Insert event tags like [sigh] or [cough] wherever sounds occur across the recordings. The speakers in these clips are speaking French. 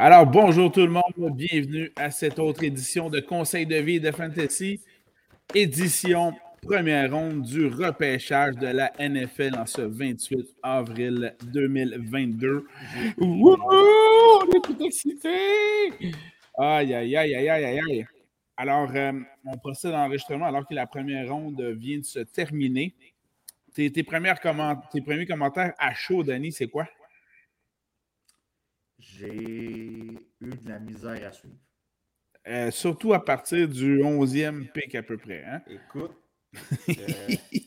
Alors, bonjour tout le monde, bienvenue à cette autre édition de Conseil de vie de Fantasy, édition première ronde du repêchage de la NFL en ce 28 avril 2022. Wouhou! On est tout excités! Aïe, aïe, aïe, aïe, aïe, aïe. Alors, euh, on procède à l'enregistrement alors que la première ronde vient de se terminer. Tes, tes, premières tes premiers commentaires à chaud, Danny, c'est quoi? J'ai eu de la misère à suivre. Euh, surtout à partir du 11e pic à peu près. Hein? Écoute. Euh... [laughs]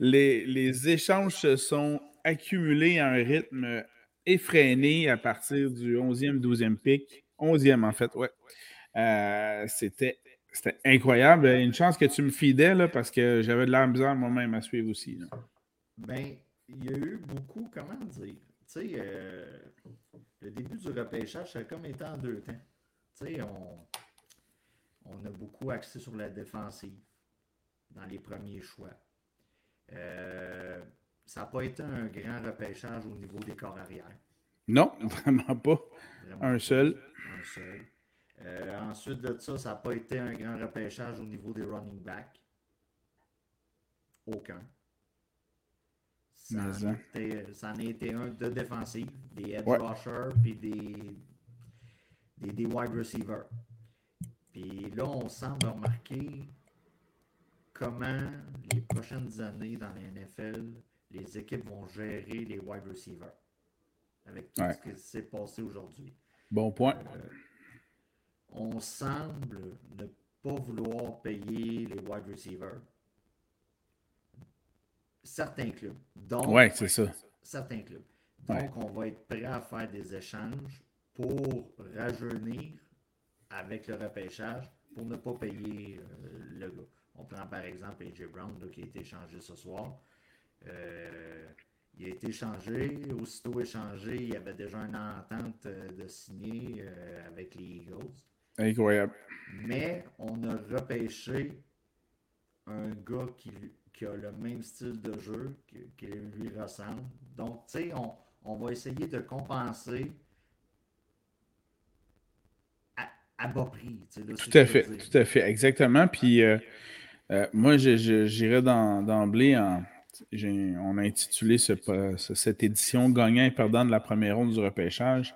les, les, échanges se sont accumulés à un rythme effréné à partir du 11e, 12e pic. 11e en fait, ouais. Euh, C'était incroyable. Une chance que tu me fidais là, parce que j'avais de la misère moi-même à suivre aussi. Là. Ben, il y a eu beaucoup, comment dire, tu sais, euh, le début du repêchage, ça a comme été en deux temps. Tu sais, on, on a beaucoup axé sur la défensive dans les premiers choix. Euh, ça n'a pas été un grand repêchage au niveau des corps arrière. Non, [laughs] vraiment pas. Vraiment un seul. Un seul. Euh, ensuite de ça, ça n'a pas été un grand repêchage au niveau des running backs. Aucun. Ça, en, était, ça en a été un de défensif, des edge ouais. rushers puis des, des, des, wide receivers. Puis là, on semble remarquer comment les prochaines années dans la NFL, les équipes vont gérer les wide receivers. Avec tout ouais. ce qui s'est passé aujourd'hui. Bon point. Euh, on semble ne pas vouloir payer les wide receivers. Certains clubs. Donc, oui, c'est ça. Certains clubs. Donc, ouais. on va être prêt à faire des échanges pour rajeunir avec le repêchage pour ne pas payer euh, le gars. On prend par exemple AJ Brown là, qui a été échangé ce soir. Euh, il a été échangé, aussitôt échangé, il y avait déjà une entente de signer euh, avec les Eagles. Incroyable. Mais on a repêché un gars qui, qui, a le même style de jeu, qui, qui lui ressemble. Donc, tu sais, on, on, va essayer de compenser à, à bas prix. Là, tout à fait, tout à fait, exactement. Puis, euh, euh, moi, j'irais d'emblée en. On a intitulé ce, ce, cette édition Gagnant et perdant de la première ronde du repêchage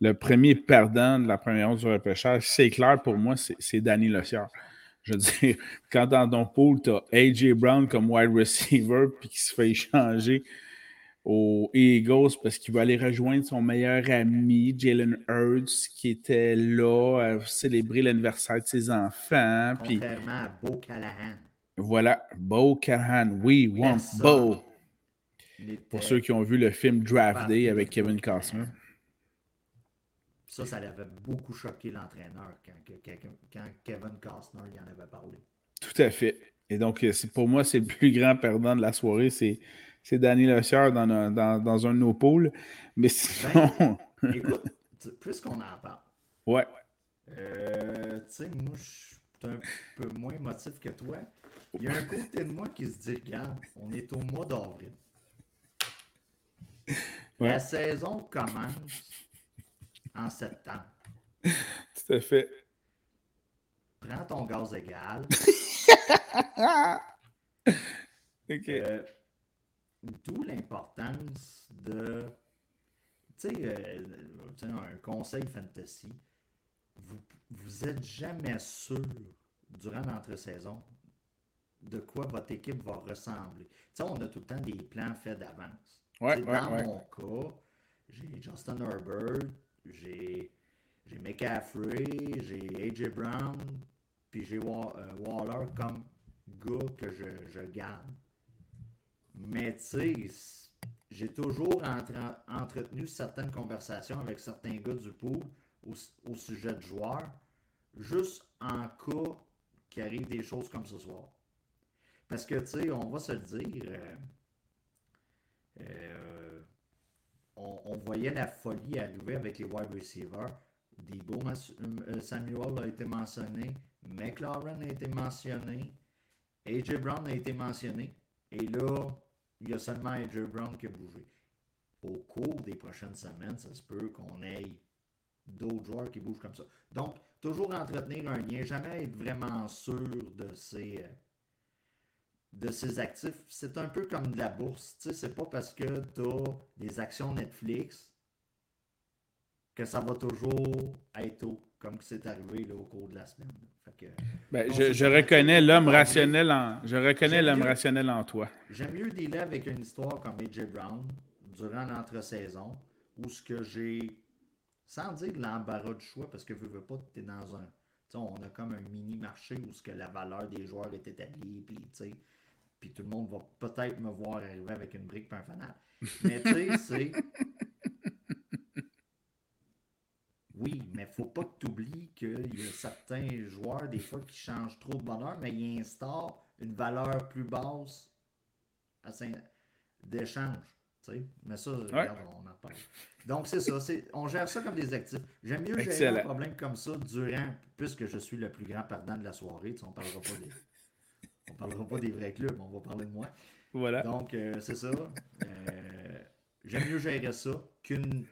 le premier perdant de la première ronde du repêchage, c'est clair pour moi, c'est Danny Lossier. Je veux dire, [laughs] quand dans ton pool, tu as A.J. Brown comme wide receiver, [laughs] puis qui se fait échanger aux Eagles parce qu'il va aller rejoindre son meilleur ami, Jalen Hurts, qui était là à célébrer l'anniversaire de ses enfants. Contrairement à Bo Callahan. Voilà, Bo Callahan. We want Bo. Pour ceux qui ont vu le film Draft Day avec Kevin Costner. Ça, ça l'avait beaucoup choqué l'entraîneur quand, quand, Kevin Costner y en avait parlé. Tout à fait. Et donc, pour moi, c'est le plus grand perdant de la soirée, c'est, c'est Danny Lecieur dans, un, dans, dans un de nos pôles. Mais sinon. Ben, [laughs] écoute, puisqu'on en parle. Ouais. Euh, tu sais, moi, je suis un peu moins motif que toi. Il y a un côté de moi qui se dit regarde, on est au mois d'avril. Ouais. La saison commence en septembre. [laughs] Tout à fait. Prends ton gaz égal. [laughs] OK. Euh, D'où l'importance de. Tu sais, euh, un conseil fantasy. Vous n'êtes jamais sûr durant l'entre-saison de quoi votre équipe va ressembler. Tu sais, on a tout le temps des plans faits d'avance. Ouais, dans ouais, mon cas, j'ai Justin Herbert, j'ai McCaffrey, j'ai AJ Brown, puis j'ai Waller comme gars que je, je garde. Mais tu sais, j'ai toujours entre, entretenu certaines conversations avec certains gars du pool au, au sujet de joueurs, juste en cas qu'il arrive des choses comme ce soir. Parce que, tu sais, on va se le dire, euh, euh, on, voyait la folie arriver avec les wide receivers. Debo Samuel a été mentionné, McLaurin a été mentionné, AJ Brown a été mentionné, et là, il y a seulement AJ Brown qui a bougé. Au cours des prochaines semaines, ça se peut qu'on ait d'autres joueurs qui bougent comme ça. Donc, toujours entretenir un lien, jamais être vraiment sûr de ses, de ses actifs. C'est un peu comme de la bourse. Tu sais, c'est pas parce que tu as des actions Netflix que ça va toujours être haut, comme c'est arrivé au cours de la semaine. Ben, je, reconnais l'homme rationnel en je reconnais l'homme rationnel en toi. J'aime mieux dealer avec une histoire comme AJ Brown durant l'entre-saison où ce que j'ai sans dire l'embarras du choix parce que je veux pas tu es dans un on a comme un mini marché où ce que la valeur des joueurs est établie puis puis tout le monde va peut-être me voir arriver avec une brique et un fanal. Mais tu sais, [laughs] c'est Oui, mais il ne faut pas que tu oublies qu'il y a certains joueurs, des fois, qui changent trop de valeur, mais ils instaurent une valeur plus basse d'échange. Mais ça, regarde, on en parle. Donc, c'est ça. On gère ça comme des actifs. J'aime mieux gérer un problème comme ça durant, puisque je suis le plus grand perdant de la soirée. on ne parlera pas des. Parlera pas des vrais clubs, on va parler de moi. Voilà. Donc, euh, c'est ça. Euh, j'aime mieux gérer ça qu'une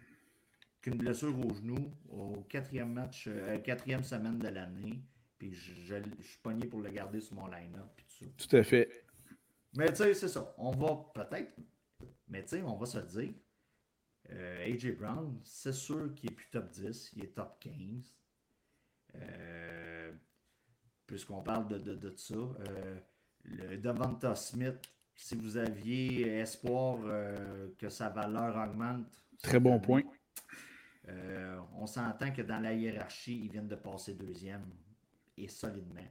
qu'une blessure au genou au quatrième match, euh, quatrième semaine de l'année. Puis je, suis pogné pour le garder sur mon line-up. Tout à fait. Mais tu sais, c'est ça. On va peut-être. Mais tu sais, on va se dire. Euh, AJ Brown, c'est sûr qu'il est plus top 10, il est top 15. Euh, puisqu'on parle de, de, de ça. le Devonta Smith, si vous aviez espoir que sa valeur augmente. Très bon point. Euh, on s'entend que dans la hiérarchie, ils viennent de passer deuxième et solidement.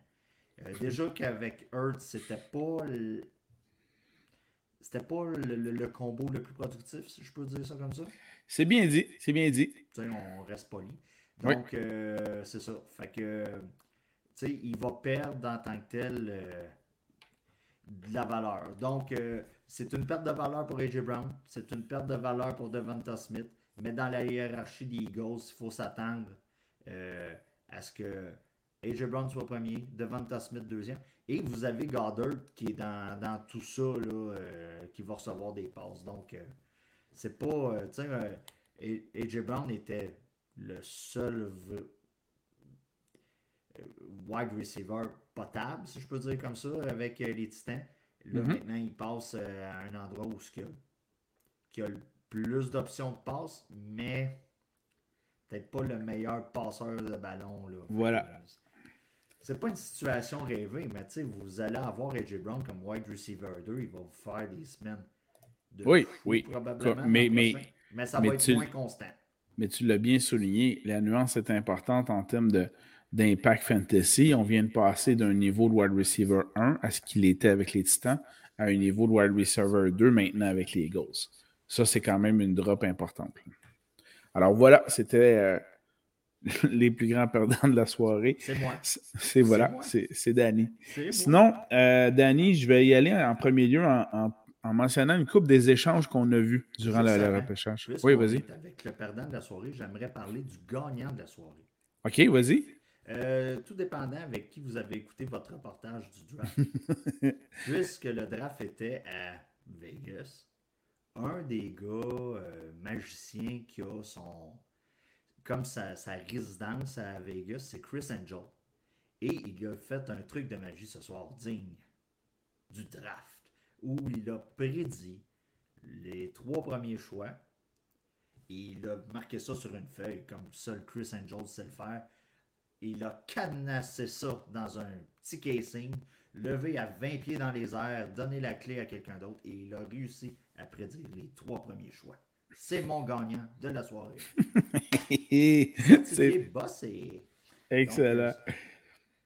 Euh, déjà qu'avec Earth, c'était pas le... c'était pas le, combo le plus productif, si je peux dire ça comme ça. C'est bien dit, c'est bien dit. on reste poli. Donc, euh, c'est ça. Fait que, il va perdre en tant que tel de la valeur. Donc, c'est une perte de valeur pour AJ Brown, c'est une perte de valeur pour Devonta Smith, mais dans la hiérarchie des Eagles, il faut s'attendre euh, à ce que AJ Brown soit premier, Devonta Smith deuxième. Et vous avez Goddard qui est dans, tout ça, là, euh, qui va recevoir des passes. Donc, euh, c'est pas. tu sais, AJ Brown était le seul wide receiver potable, si je peux dire comme ça, avec les Titans. Là, mm-hmm. maintenant, il passe à un endroit où ce qu'il a le plus d'options de passe, mais peut-être pas le meilleur passeur de ballon. Là. Voilà. C'est pas une situation rêvée, mais vous allez avoir AJ Brown comme wide receiver 2, il va vous faire des semaines de Oui, oui. Probablement mais, mais, mais ça va être moins constant. Mais tu l'as bien souligné, la nuance est importante en termes de, d'impact fantasy. On vient de passer d'un niveau de wide receiver 1 à ce qu'il était avec les Titans à un niveau de wide receiver 2 maintenant avec les Eagles. Ça, c'est quand même une drop importante. Alors voilà, c'était euh, [laughs] les plus grands perdants de la soirée. C'est moi. C'est voilà, c'est Danny. Sinon, euh, Danny, je vais y aller en premier lieu en, mentionnant une coupe des échanges qu'on a vus durant le, repêchage. Oui, vas-y. Avec le perdant de la soirée, j'aimerais parler du gagnant de la soirée. OK, vas-y. Euh, tout dépendant avec qui vous avez écouté votre reportage du draft. [laughs] Puisque le draft était à Vegas, un des gars euh, magiciens qui a son. Comme sa, résidence à Vegas, c'est Chris Angel. Et il a fait un truc de magie ce soir digne du draft, où il a prédit les trois premiers choix. Et il a marqué ça sur une feuille, comme seul Chris Angel sait le faire. Il a cadenassé ça dans un petit casing, levé à 20 pieds dans les airs, donné la clé à quelqu'un d'autre, et il a réussi à prédire les trois premiers choix. C'est mon gagnant de la soirée. [laughs] c'est bossé. Excellent. Euh,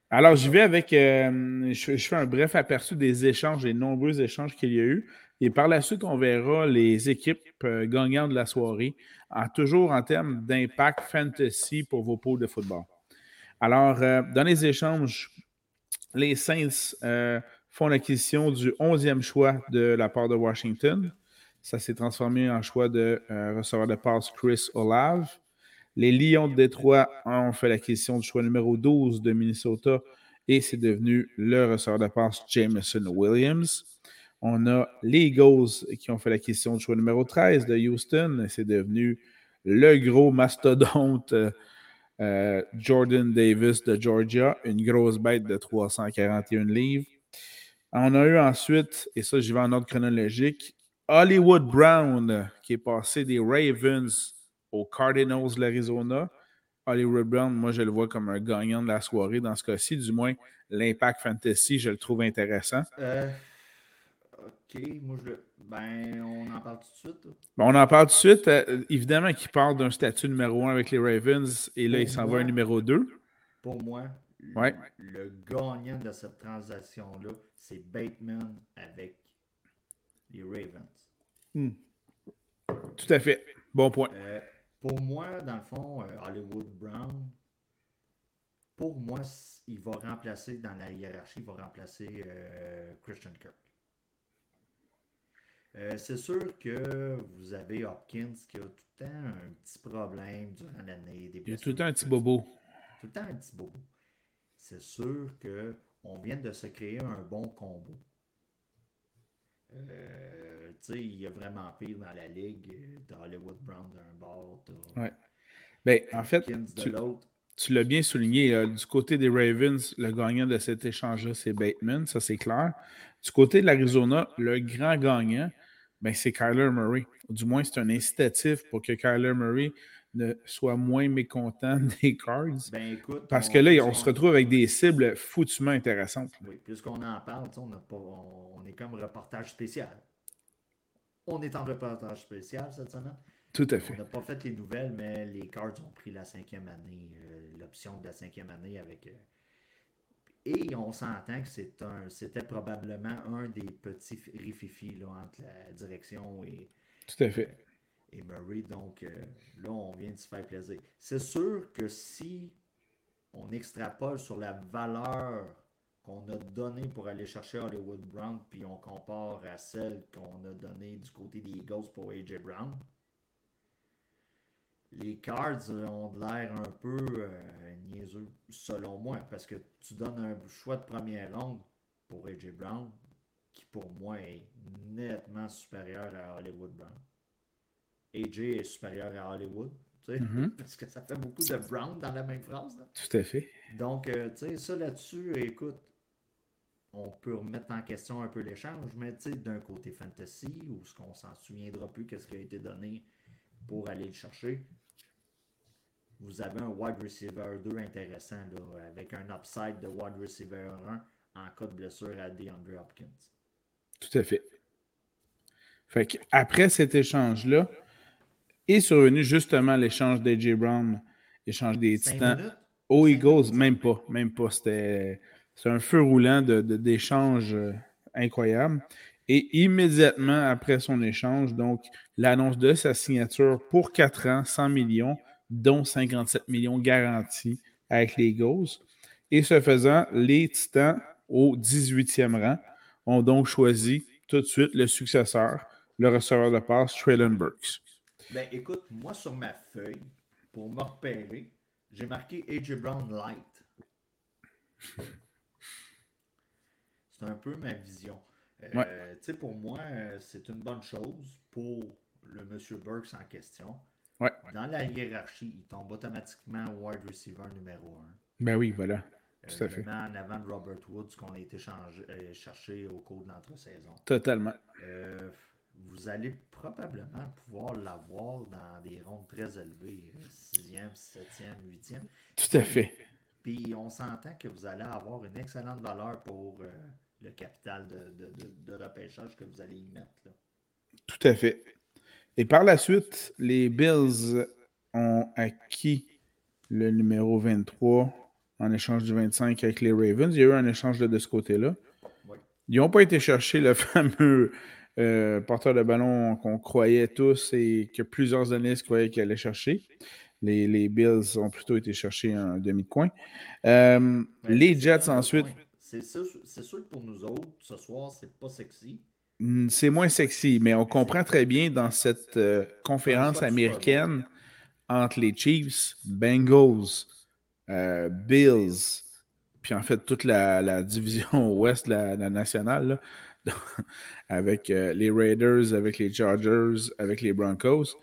Alors, je vais avec. Euh, je, fais un bref aperçu des échanges, des nombreux échanges qu'il y a eu. Et par la suite, on verra les équipes euh, gagnantes de la soirée, en, toujours en termes d'impact fantasy pour vos pôles de football. Alors, dans les échanges, les Saints font l'acquisition du 11e choix de la part de Washington. Ça s'est transformé en choix de euh, recevoir de passe Chris Olave. Les Lions de Détroit ont fait l'acquisition du choix numéro 12 de Minnesota et c'est devenu le receveur de passe Jameson Williams. On a les Eagles qui ont fait l'acquisition du choix numéro 13 de Houston et c'est devenu le gros mastodonte Euh, Jordan Davis de Georgia, une grosse bête de 341 livres. On a eu ensuite, et ça, j'y vais en ordre chronologique, Hollywood Brown, qui est passé des Ravens aux Cardinals de l'Arizona. Hollywood Brown, moi, je le vois comme un gagnant de la soirée dans ce cas-ci. Du moins, l'impact fantasy, je le trouve intéressant. Euh, ok, moi, je le. Ben, on en parle tout de suite. on en parle tout de suite. Euh, évidemment qu'il part d'un statut numéro 1 avec les Ravens et là, il s'en va un numéro 2. Pour moi, ouais. le, gagnant de cette transaction-là, c'est Bateman avec les Ravens. Hmm. Tout à fait. Bon point. Euh, pour moi, dans le fond, euh, Hollywood Brown, pour moi, il va remplacer dans la hiérarchie, il va remplacer Christian Kirk. Euh, c'est sûr que vous avez Hopkins qui a tout le temps un petit problème durant l'année. Il y a tout le temps un petit bobo. Tout le temps un petit bobo. C'est sûr qu'on vient de se créer un bon combo. Euh, il y a vraiment pire dans la ligue. de Hollywood Brown d'un bord. Ouais. Ben, en fait, tu, tu l'as bien souligné. du côté des Ravens, le gagnant de cet échange-là, c'est Bateman. Ça, c'est clair. Du côté de l'Arizona, le grand gagnant, ben, c'est Kyler Murray. Du moins, c'est un incitatif pour que Kyler Murray ne soit moins mécontent [laughs] des cards. Ben, écoute, parce que là, on, se retrouve avec des cibles foutument intéressantes. Oui, puisqu'on en parle, on, pas, on, est comme reportage spécial. On est en reportage spécial cette semaine. Tout à fait. On n'a pas fait les nouvelles, mais les cards ont pris la cinquième année, euh, l'option de la cinquième année avec euh, et on s'entend que c'est un, c'était probablement un des petits rififis là, entre la direction et, Tout à fait. et Murray. Donc euh, là, on vient de se faire plaisir. C'est sûr que si on extrapole sur la valeur qu'on a donnée pour aller chercher Hollywood Brown, puis on compare à celle qu'on a donnée du côté des Eagles pour AJ Brown, les cards ont l'air un peu euh, niaiseux, selon moi, parce que tu donnes un choix de première longue pour AJ Brown, qui pour moi est nettement supérieur à Hollywood Brown. AJ est supérieur à Hollywood, tu sais, mm-hmm. [laughs] parce que ça fait beaucoup de Brown dans la même phrase. Tout à fait. Donc, euh, tu sais, ça là-dessus, écoute, on peut remettre en question un peu l'échange, mais tu sais, d'un côté fantasy, où ce qu'on s'en souviendra plus, qu'est-ce qui a été donné pour aller le chercher, vous avez un wide receiver 2 intéressant là, avec un upside de wide receiver 1 en cas de blessure à DeAndre Hopkins. Tout à fait. Fait après cet échange-là, est survenu justement l'échange d'AJ Brown, l'échange des Titans aux Eagles, même pas, même pas. C'était un feu roulant d'échanges de, euh, incroyable. Et immédiatement après son échange, donc l'annonce de sa signature pour 4 ans, 100 millions, dont 57 millions garantis avec les Eagles. Et ce faisant, les Titans, au 18e rang, ont donc choisi tout de suite le successeur, le receveur de passe, Traylon Burks. Ben, écoute, moi, sur ma feuille, pour me repérer, j'ai marqué AJ Brown Light. C'est un peu ma vision. Euh, pour moi, euh, c'est une bonne chose pour le monsieur Burks en question. Dans la hiérarchie, il tombe automatiquement wide receiver numéro 1. Ben oui, voilà. Euh, Tout à fait. En avant de Robert Woods qu'on a été euh, chercher au cours de l'entre-saison. Totalement. Euh, vous allez probablement pouvoir l'avoir dans des rondes très élevées, 6e, 7e, 8e. Tout à fait. Puis on s'entend que vous allez avoir une excellente valeur pour le capital de, de, repêchage que vous allez y mettre. Tout à fait. Et par la suite, les Bills ont acquis le numéro 23 en échange du 25 avec les Ravens. Il y a eu un échange de, ce côté-là. Ils n'ont pas été chercher le [laughs] fameux euh, porteur de ballon qu'on croyait tous et que plusieurs analystes croyaient qu'il allait chercher. Les, Bills ont plutôt été chercher un demi de coin. Euh, les Jets ensuite. C'est sûr, que pour nous autres, ce soir, c'est pas sexy. Hmm, c'est moins sexy, mais on comprend très bien dans cette euh, conférence américaine entre les Chiefs, Bengals, euh, Bills, puis en fait toute la, division [laughs] ouest, la, la nationale, [laughs] avec euh, les Raiders, avec les Chargers, avec les Broncos.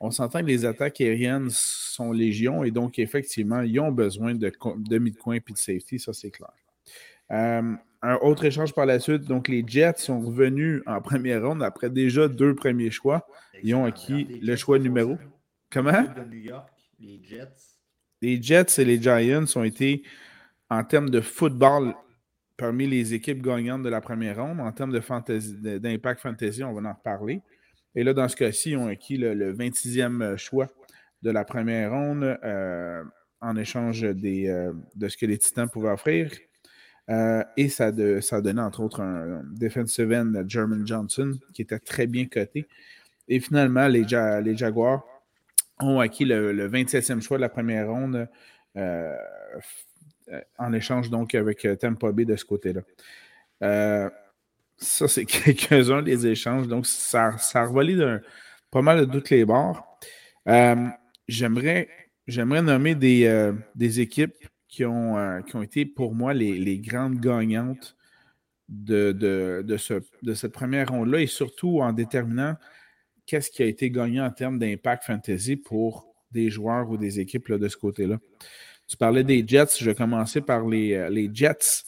on s'entend que les attaques aériennes sont légion et donc, effectivement, ils ont besoin de demi de coin et de safety, ça c'est clair. Euh, un autre échange par la suite, donc les Jets sont revenus en première ronde après déjà deux premiers choix. Ils ont acquis le choix numéro. Comment? les Jets. Les Jets et les Giants ont été, en termes de football, parmi les équipes gagnantes de la première ronde. En termes d'impact fantasy, on va en reparler. Et là, dans ce cas-ci, ils ont acquis le, 26e choix de la première ronde euh, en échange des, euh, de ce que les Titans pouvaient offrir. Euh, et ça, de, ça donnait entre autres un, defensive end, German Johnson, qui était très bien coté. Et finalement, les, les Jaguars ont acquis le, 27e choix de la première ronde en échange donc avec Tampa Bay de ce côté-là. ça, c'est [laughs] quelques-uns des échanges. Donc, ça, ça a revolé pas mal de toutes les bords. J'aimerais nommer des, des équipes qui ont, euh, qui ont été pour moi les, grandes gagnantes de, de, ce, de cette première ronde-là et surtout en déterminant qu'est-ce qui a été gagné en termes d'impact fantasy pour des joueurs ou des équipes de ce côté-là. Tu parlais des Jets, je vais commencer par les, euh, les Jets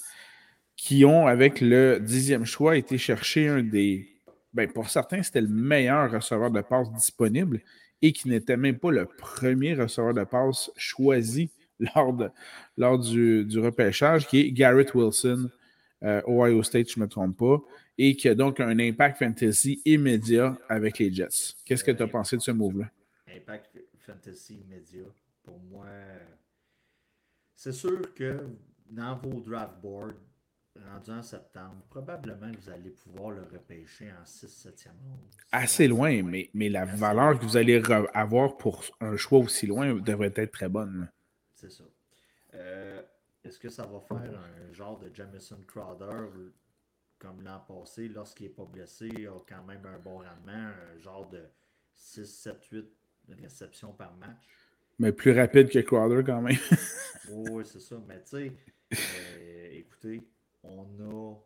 qui ont, avec le dixième choix, été chercher un des. Ben, pour certains, c'était le meilleur receveur de passe disponible et qui n'était même pas le premier receveur de passe choisi lors, du, repêchage, qui est Garrett Wilson, euh, Ohio State, je ne me trompe pas, et qui a donc un impact fantasy immédiat avec les Jets. Qu'est-ce que tu as pensé de ce move-là? Impact fantasy immédiat, pour moi, c'est sûr que dans vos draft boards, rendu en septembre, probablement que vous allez pouvoir le repêcher en 6-7e Assez loin, mais, mais la valeur que vous allez avoir pour un choix aussi loin devrait être très bonne. C'est ça. Euh, est-ce que ça va faire un genre de Jamison Crowder comme l'an passé, lorsqu'il n'est pas blessé, il a quand même un bon rendement, un genre de 6, 7, 8 réceptions par match? Mais plus rapide que Crowder quand même. [laughs] oui, c'est ça. Mais tu sais, euh, écoutez, on a,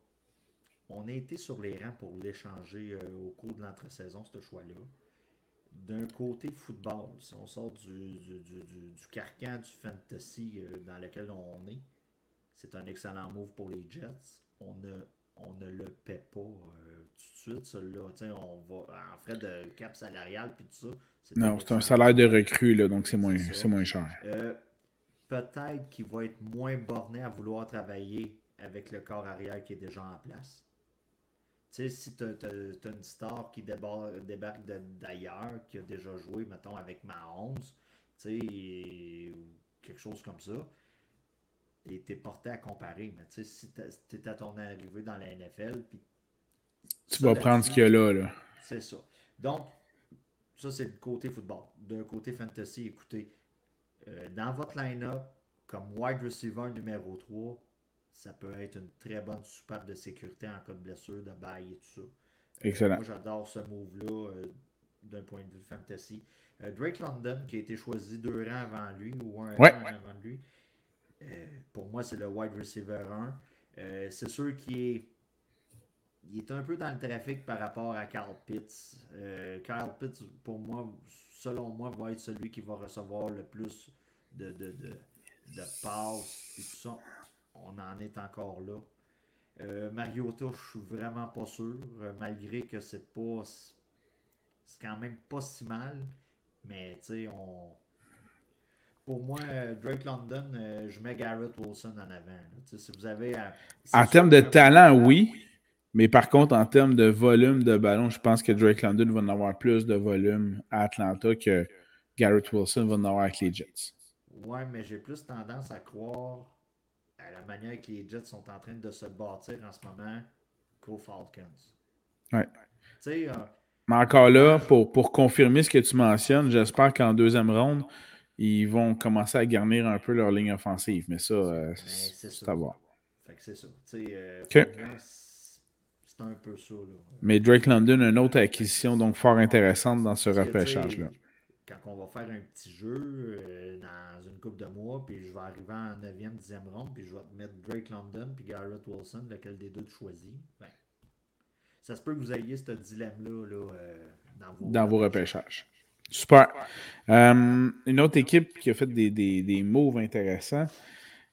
on a été sur les rangs pour l'échanger euh, au cours de l'entre-saison, ce choix-là d'un côté football, si on sort du, du, carcan du fantasy euh, dans lequel on est, c'est un excellent move pour les Jets. On ne, on ne le paie pas euh, tout de suite, celui-là. On va en frais de cap salarial puis tout ça. Non, c'est un salaire de recrue, là, donc c'est moins, moins cher. Euh, peut-être qu'il va être moins borné à vouloir travailler avec le corps arrière qui est déjà en place. Tu sais, si tu as, une star qui débarque, d'ailleurs, qui a déjà joué, mettons, avec Mahomes, tu sais, quelque chose comme ça, et tu es porté à comparer. Mais tu sais, si tu es à ton arrivée dans la NFL, puis. Tu vas prendre ce qu'il y a là. là. C'est ça. Donc, ça, c'est le côté football. D'un côté fantasy, écoutez, euh, dans votre line-up, comme wide receiver numéro 3, ça peut être une très bonne super de sécurité en cas de blessure, de bail et tout ça. Excellent. moi, j'adore ce move-là euh, d'un point de vue fantasy. Euh, Drake London, qui a été choisi deux ans avant lui, ou un an avant lui, euh, pour moi, c'est le wide receiver 1. c'est sûr qu'il est, il est un peu dans le trafic par rapport à Carl Pitts. Carl Pitts, pour moi, selon moi, va être celui qui va recevoir le plus de, de, de, de passes et tout ça en est encore là. Euh, Mariota, je suis vraiment pas sûr, euh, malgré que c'est pas. C'est quand même pas si mal. Mais tu sais, on. Pour moi, Drake London, euh, je mets Garrett Wilson en avant. Si vous avez. en termes de talent, oui. Mais par contre, en termes de volume de ballon, je pense que Drake London va en avoir plus de volume à Atlanta que Garrett Wilson va en avoir avec les Jets. Ouais, mais j'ai plus tendance à croire la manière que les Jets sont en train de se bâtir en ce moment qu'aux Falcons. Ouais. Euh, Mais encore là, pour, pour confirmer ce que tu mentionnes, j'espère qu'en deuxième ronde, ils vont commencer à garnir un peu leur ligne offensive. Mais ça, euh, c'est à voir. c'est ça. Euh, c'est un peu ça. Mais Drake London, une autre acquisition donc fort intéressante dans ce repêchage-là quand on va faire un petit jeu euh, dans une coupe de mois, puis je vais arriver en 9e, 10e ronde, puis je vais te mettre Drake London puis Garrett Wilson, lequel des deux tu choisis, ben, ça se peut que vous ayez ce dilemme-là là, euh, dans vos, dans vos repêchages. Super. Euh, une autre équipe qui a fait des, des, moves intéressants.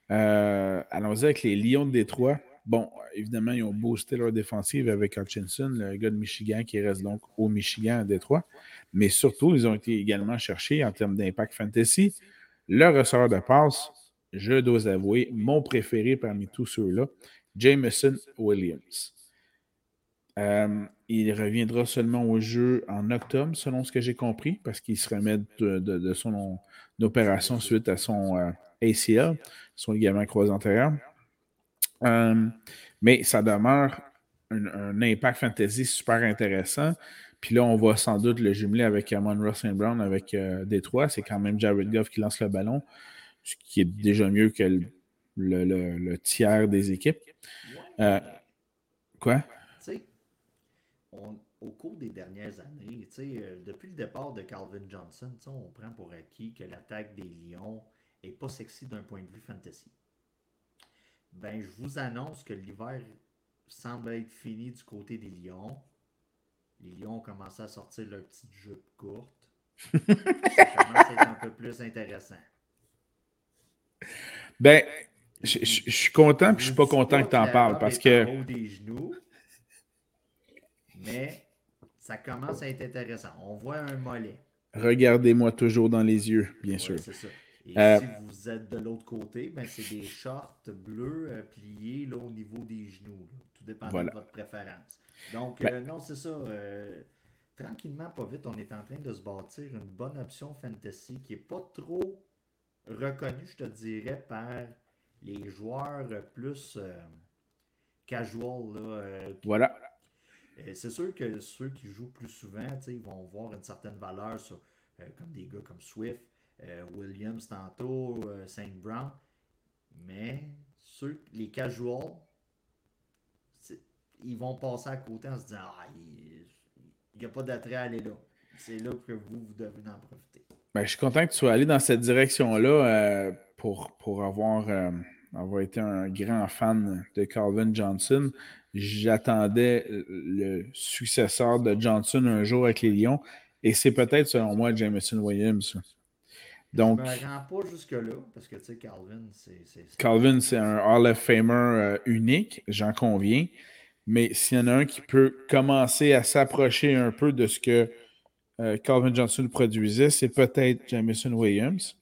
Allons-y avec les Lions de Détroit. Bon, évidemment, ils ont boosté leur défensive avec Hutchinson, le gars de Michigan qui reste donc au Michigan à Détroit. Mais surtout, ils ont été également cherchés en termes d'impact fantasy. Le ressort de passe, je dois avouer, mon préféré parmi tous ceux-là, Jameson Williams. Euh, il reviendra seulement au jeu en octobre, selon ce que j'ai compris, parce qu'il se remet de, son opération suite à son euh, ACL, son ligament croisé antérieur. Euh, mais ça demeure un, impact fantasy super intéressant. Puis là, on va sans doute le jumeler avec Amon Ross Brown avec Détroit. C'est quand même Jared Goff qui lance le ballon, ce qui est déjà mieux que le, tiers des équipes. quoi? au cours des dernières années, euh, depuis le départ de Calvin Johnson, on prend pour acquis que l'attaque des Lions n'est pas sexy d'un point de vue fantasy. Ben, je vous annonce que l'hiver semble être fini du côté des Lions. Les Lions ont commencé à sortir leur petite jupe courte. [laughs] Ça commence à être un peu plus intéressant? Ben, je, suis content puis je suis pas content que tu en parles parce que. Des genoux, mais ça commence à être intéressant. On voit un mollet. Regardez-moi toujours dans les yeux, bien sûr. C'est ça. Et euh, si vous êtes de l'autre côté, ben c'est des shorts bleus euh, pliés là, au niveau des genoux. Tout dépend de votre préférence. Donc, ben euh, non, c'est ça. tranquillement, pas vite, on est en train de se bâtir une bonne option fantasy qui n'est pas trop reconnue, je te dirais, par les joueurs plus casual. Là, voilà c'est sûr que ceux qui jouent plus souvent, ils vont voir une certaine valeur sur, euh, comme des gars comme Swift, euh, Williams tantôt, euh, Saint Brown. Mais ceux, les casuals, ils vont passer à côté en se disant Ah, il n'y a pas d'attrait à aller là. C'est là que vous, vous devez en profiter. Ben, je suis content que tu sois allé dans cette direction-là pour, pour avoir, avoir été un grand fan de Calvin Johnson j'attendais le successeur de Johnson un jour avec les Lions. Et c'est peut-être, selon moi, Jameson Williams. Donc, je me rends pas jusque-là, parce que, tu sais, Calvin, c'est... Calvin, c'est un Hall of Famer euh, unique, j'en conviens. Mais s'il y en a un qui peut commencer à s'approcher un peu de ce que euh, Calvin Johnson produisait, c'est peut-être Jameson Williams.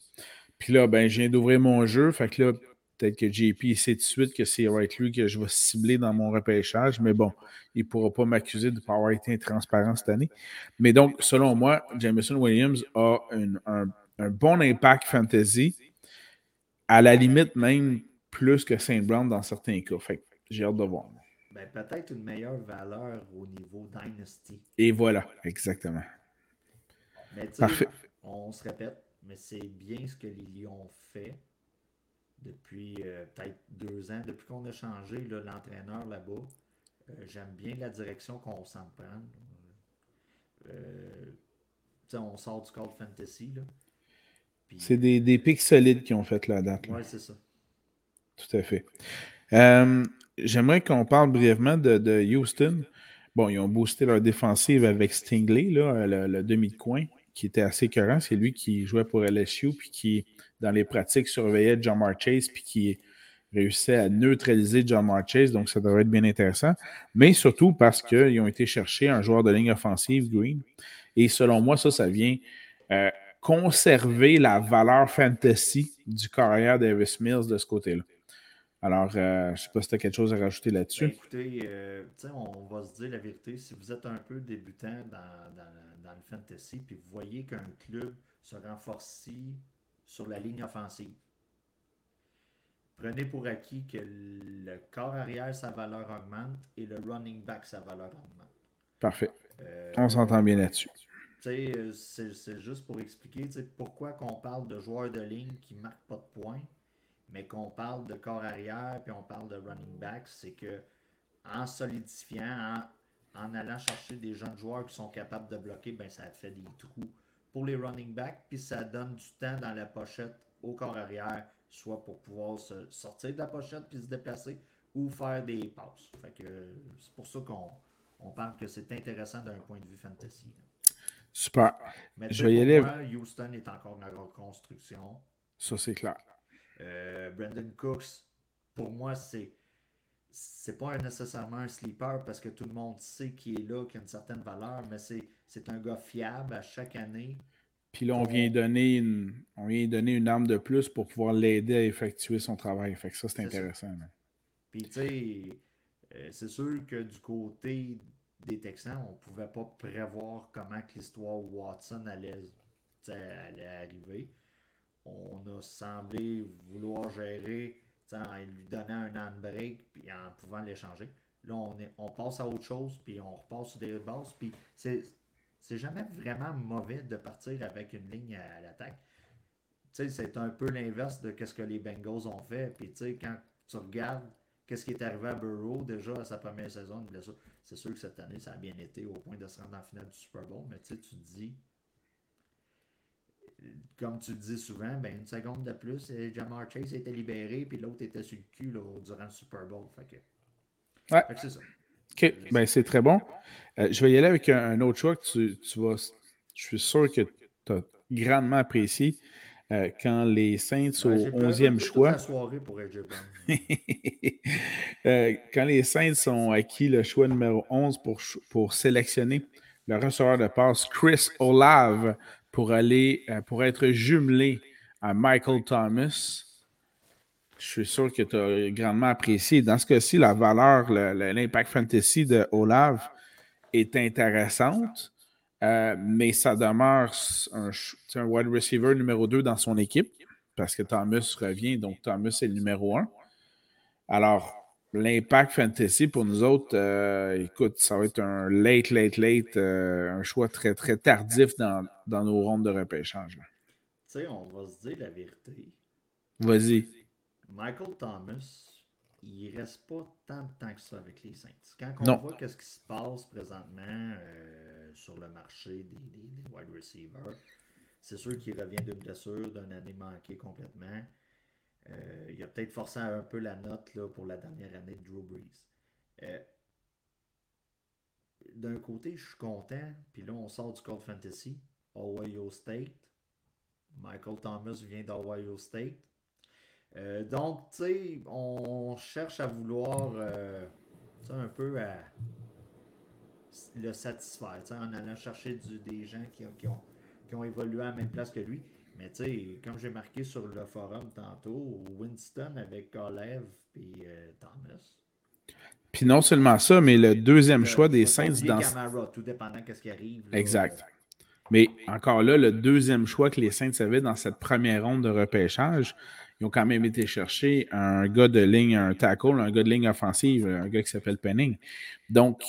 Puis là, ben, je viens d'ouvrir mon jeu. Fait que là, Peut-être que JP sait tout de suite que c'est right lui que je vais cibler dans mon repêchage, mais bon, il ne pourra pas m'accuser de ne pas avoir été intransparent cette année. Mais donc, selon moi, Jameson Williams a un, bon impact fantasy, à la limite même plus que Saint Brown dans certains cas. Fait j'ai hâte de voir. Ben, peut-être une meilleure valeur au niveau Dynasty. Et voilà, exactement. Parfait. On se répète, mais c'est bien ce que les Lions ont fait depuis euh, peut-être deux ans, depuis qu'on a changé l'entraîneur là-bas. Euh, j'aime bien la direction qu'on s'en prend. Euh, on sort du code fantasy. C'est des, des pics solides qui ont fait la date. Oui, c'est ça. Tout à fait. J'aimerais qu'on parle brièvement de, Houston. Bon, ils ont boosté leur défensive avec Stingley, là, le, demi de coin, qui était assez courant. C'est lui qui jouait pour LSU, puis qui dans les pratiques, surveillait John Chase puis qui réussissait à neutraliser John Chase. Donc, ça devrait être bien intéressant. Mais surtout parce qu'ils ont été chercher un joueur de ligne offensive, Green. Et selon moi, ça, ça vient euh, conserver la valeur fantasy du carrière Davis Mills de ce côté-là. Alors, euh, je ne sais pas si tu as quelque chose à rajouter là-dessus. Ben, écoutez, euh, on va se dire la vérité. Si vous êtes un peu débutant dans, dans le fantasy, puis vous voyez qu'un club se renforce sur la ligne offensive. Prenez pour acquis que le corps arrière, sa valeur augmente et le running back, sa valeur augmente. Parfait. Euh, on s'entend bien là-dessus. C'est juste pour expliquer pourquoi qu'on parle de joueurs de ligne qui ne marquent pas de points, mais qu'on parle de corps arrière puis on parle de running back, c'est que en solidifiant, en, en, allant chercher des jeunes joueurs qui sont capables de bloquer, ben, ça fait des trous pour les running backs, puis ça donne du temps dans la pochette au corps arrière, soit pour pouvoir se sortir de la pochette puis se déplacer, ou faire des passes. Fait que c'est pour ça qu'on on parle que c'est intéressant d'un point de vue fantasy. Super. Mais Je vais y aller. Houston est encore dans la reconstruction. Ça, c'est clair. Euh, Brandon Cooks, pour moi, c'est c'est pas nécessairement un sleeper parce que tout le monde sait qu'il est là, qu'il a une certaine valeur, mais c'est un gars fiable à chaque année. Puis là, on vient, donner une, on vient donner une arme de plus pour pouvoir l'aider à effectuer son travail. Fait que ça, c'est intéressant. Puis, tu sais, euh, c'est sûr que du côté des Texans, on ne pouvait pas prévoir comment l'histoire Watson allait, allait arriver. On a semblé vouloir gérer en lui donnant un handbrake puis en pouvant l'échanger. Là, on, est, on passe à autre chose, puis on repasse sur des bases, puis c'est, c'est jamais vraiment mauvais de partir avec une ligne à, l'attaque. c'est un peu l'inverse de ce que les Bengals ont fait. Puis, quand tu regardes qu'est-ce qui est arrivé à Burrow déjà à sa première saison c'est sûr que cette année, ça a bien été au point de se rendre en finale du Super Bowl, mais tu te dis, comme tu le dis souvent, ben, une seconde de plus, et Jamar Chase était libéré, puis l'autre était sur le cul durant le Super Bowl. Fait ouais. c'est ça. OK, ben, c'est très bon. Euh, je vais y aller avec un, autre choix que tu, tu, vas. Je suis sûr que tu as grandement apprécié euh, quand les Saints au 11e choix. [laughs] euh, quand les Saints ont acquis le choix numéro 11 pour, pour sélectionner le receveur de passe Chris Olave pour aller euh, pour être jumelé à Michael Thomas. Je suis sûr que tu as grandement apprécié. Dans ce cas-ci, la valeur, l'impact fantasy de Olave est intéressante, euh, mais ça demeure un, un, wide receiver numéro 2 dans son équipe parce que Thomas revient, donc Thomas est le numéro 1. Alors, l'impact fantasy pour nous autres, euh, écoute, ça va être un late, late, late, euh, un choix très, très tardif dans, dans nos rondes de repêchage. Tu sais, on va se dire la vérité. Vas-y. Michael Thomas, il reste pas tant de temps que ça avec les Saints. Quand on voit ce qui se passe présentement euh, sur le marché des, des wide receivers, c'est sûr qu'il revient d'une blessure, d'une année manquée complètement. Euh, il a peut-être forcé un peu la note là, pour la dernière année de Drew Brees. Euh, d'un côté, je suis content, puis là, on sort du Cold Fantasy, Ohio State. Michael Thomas vient d'Ohio State. Euh, donc, tu sais, on cherche à vouloir un peu le satisfaire, en allant chercher des gens qui, ont, qui ont évolué à la même place que lui. Mais tu sais, comme j'ai marqué sur le forum tantôt, Winston avec Olev et euh, Thomas. Puis non seulement ça, mais le deuxième choix des Saints dans. Camara, tout dépendant de ce qui arrive. exact. Mais encore là, le deuxième choix que les Saints avaient dans cette première ronde de repêchage, ils ont quand même été chercher un gars de ligne, un tackle, un gars de ligne offensive, un gars qui s'appelle Penning. Donc,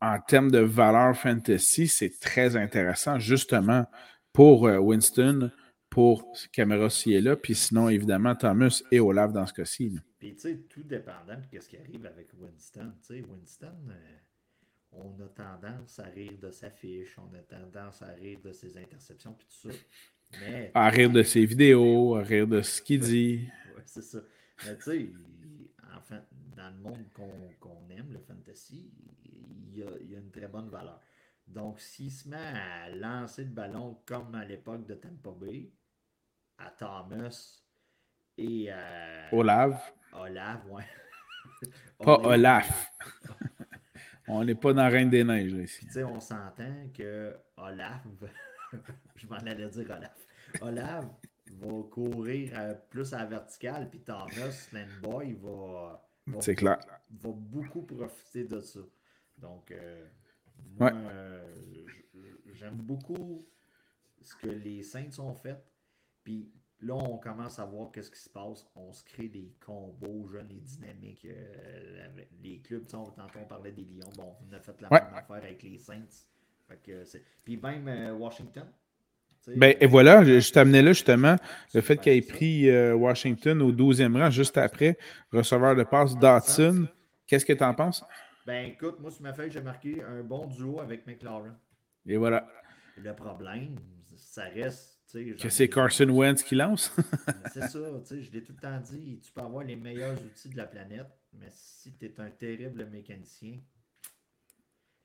en termes de valeur fantasy, c'est très intéressant, justement, pour euh, Winston, pour Camara s'il est là, puis sinon, évidemment, Thomas et Olaf dans ce cas-ci. Puis, tu sais, tout dépendant de ce qui arrive avec Winston. Tu sais, Winston, euh, on a tendance à rire de sa fiche, on a tendance à rire de ses interceptions, puis tout ça. Mais, à rire de ses vidéos, à rire de ce qu'il dit. [laughs] oui, c'est ça. Mais tu sais, enfin, dans le monde qu'on aime, le fantasy, il y, a, il y a une très bonne valeur. Donc, s'il se met à lancer le ballon comme à l'époque de Tampa Bay, à Thomas et à. [laughs] Olaf. Olaf, ouais. Pas [laughs] Olaf. on n'est pas dans Reine des Neiges, là, ici. Tu sais, on s'entend que Olaf, [laughs] je m'en allais dire Olaf. Olaf va courir plus à la verticale, puis Thomas, Boy, va. va C'est clair. Va beaucoup profiter de ça. Donc, euh, ouais. j'aime beaucoup ce que les Saints ont fait. Puis là, on commence à voir qu'est-ce qui se passe. On se crée des combos jeunes et dynamiques. Euh, les clubs, tantôt on parlait des Lions. Bon, on a fait la même affaire avec les Saints. Puis même euh, Washington. Ben, et voilà, je, t'amenais là justement le fait qu'il ait pris euh, Washington au 12e rang juste après, receveur de passe Dotson. Qu'est-ce que tu en penses? Ben écoute, moi sur ma feuille, j'ai marqué un bon duo avec McLaren. Et voilà. Le problème, ça reste que c'est Carson Wentz qui lance? [laughs] [laughs] c'est ça, je l'ai tout le temps dit, tu peux avoir les meilleurs outils de la planète, mais si tu es un terrible mécanicien,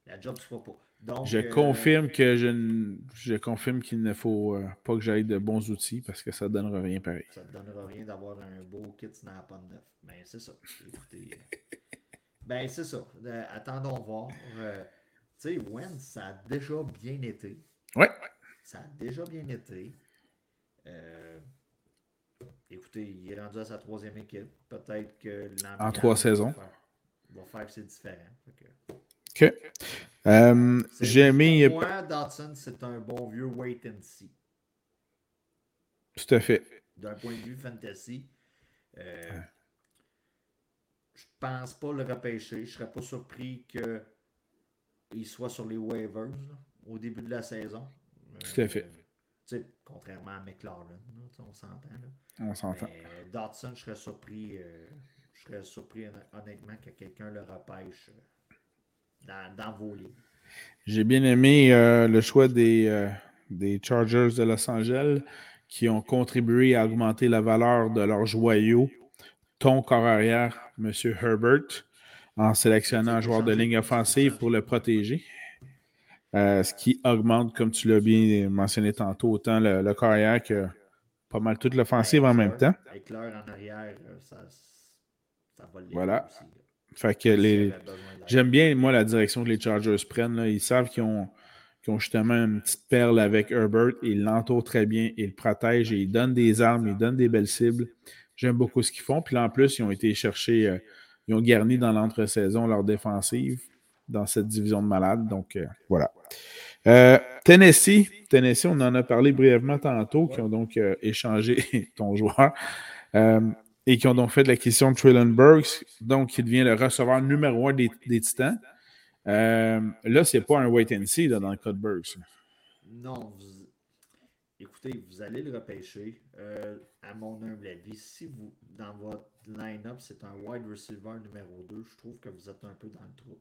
la job ne se fera pas. Donc, je confirme que je, je confirme qu'il ne faut pas que j'aille de bons outils parce que ça ne donnera rien pareil. Ça ne donnera rien d'avoir un beau kit Snap-on neuf. Ben, c'est ça. Écoutez. ben, c'est ça. attendons voir. tu sais, Wentz, ça a déjà bien été. Ça a déjà bien été. Euh, écoutez, il est rendu à sa troisième équipe. Peut-être que En trois saisons. Va faire, que c'est différent. OK. Euh, J'ai aimé. Pour moi, Dodson, c'est un bon vieux wait and see. Tout à fait. D'un point de vue fantasy, euh, je pense pas le repêcher. Je serais pas surpris qu'il soit sur les waivers au début de la saison. Tout à fait. contrairement à McLaren, on s'entend. On s'entend. Dodson, je serais surpris, euh, je serais surpris honnêtement que quelqu'un le repêche euh, dans, vos livres. J'ai bien aimé euh, le choix des, des Chargers de Los Angeles qui ont contribué à augmenter la valeur de leur joyau, ton corps arrière, M. Herbert, en sélectionnant un joueur de ligne offensive pour le protéger. Euh, ce qui augmente, comme tu l'as bien mentionné tantôt, autant le, carrière que pas mal toute l'offensive en même temps. Avec l'heure en arrière, ça, ça va Voilà. fait que les, j'aime bien, moi, la direction que les Chargers prennent. Ils savent qu'ils ont, ont, justement une petite perle avec Herbert. Ils l'entourent très bien, ils le protègent, et ils donnent des armes, ils donnent des belles cibles. J'aime beaucoup ce qu'ils font. Puis là, en plus, ils ont été chercher, euh, ils ont garni dans l'entre-saison leur défensive dans cette division de malades. Donc, euh, voilà. Euh, Tennessee, Tennessee, on en a parlé brièvement tantôt, qui ont donc euh, échangé [laughs] ton joueur et qui ont donc fait de l'acquisition de Traylon Burks, donc qui devient le receveur numéro un des, Titans. là, c'est pas un wait and see dans le cas de Burks. Non, écoutez, vous allez le repêcher. à mon humble avis, si vous, dans votre line-up, c'est un wide receiver numéro 2, je trouve que vous êtes un peu dans le trou.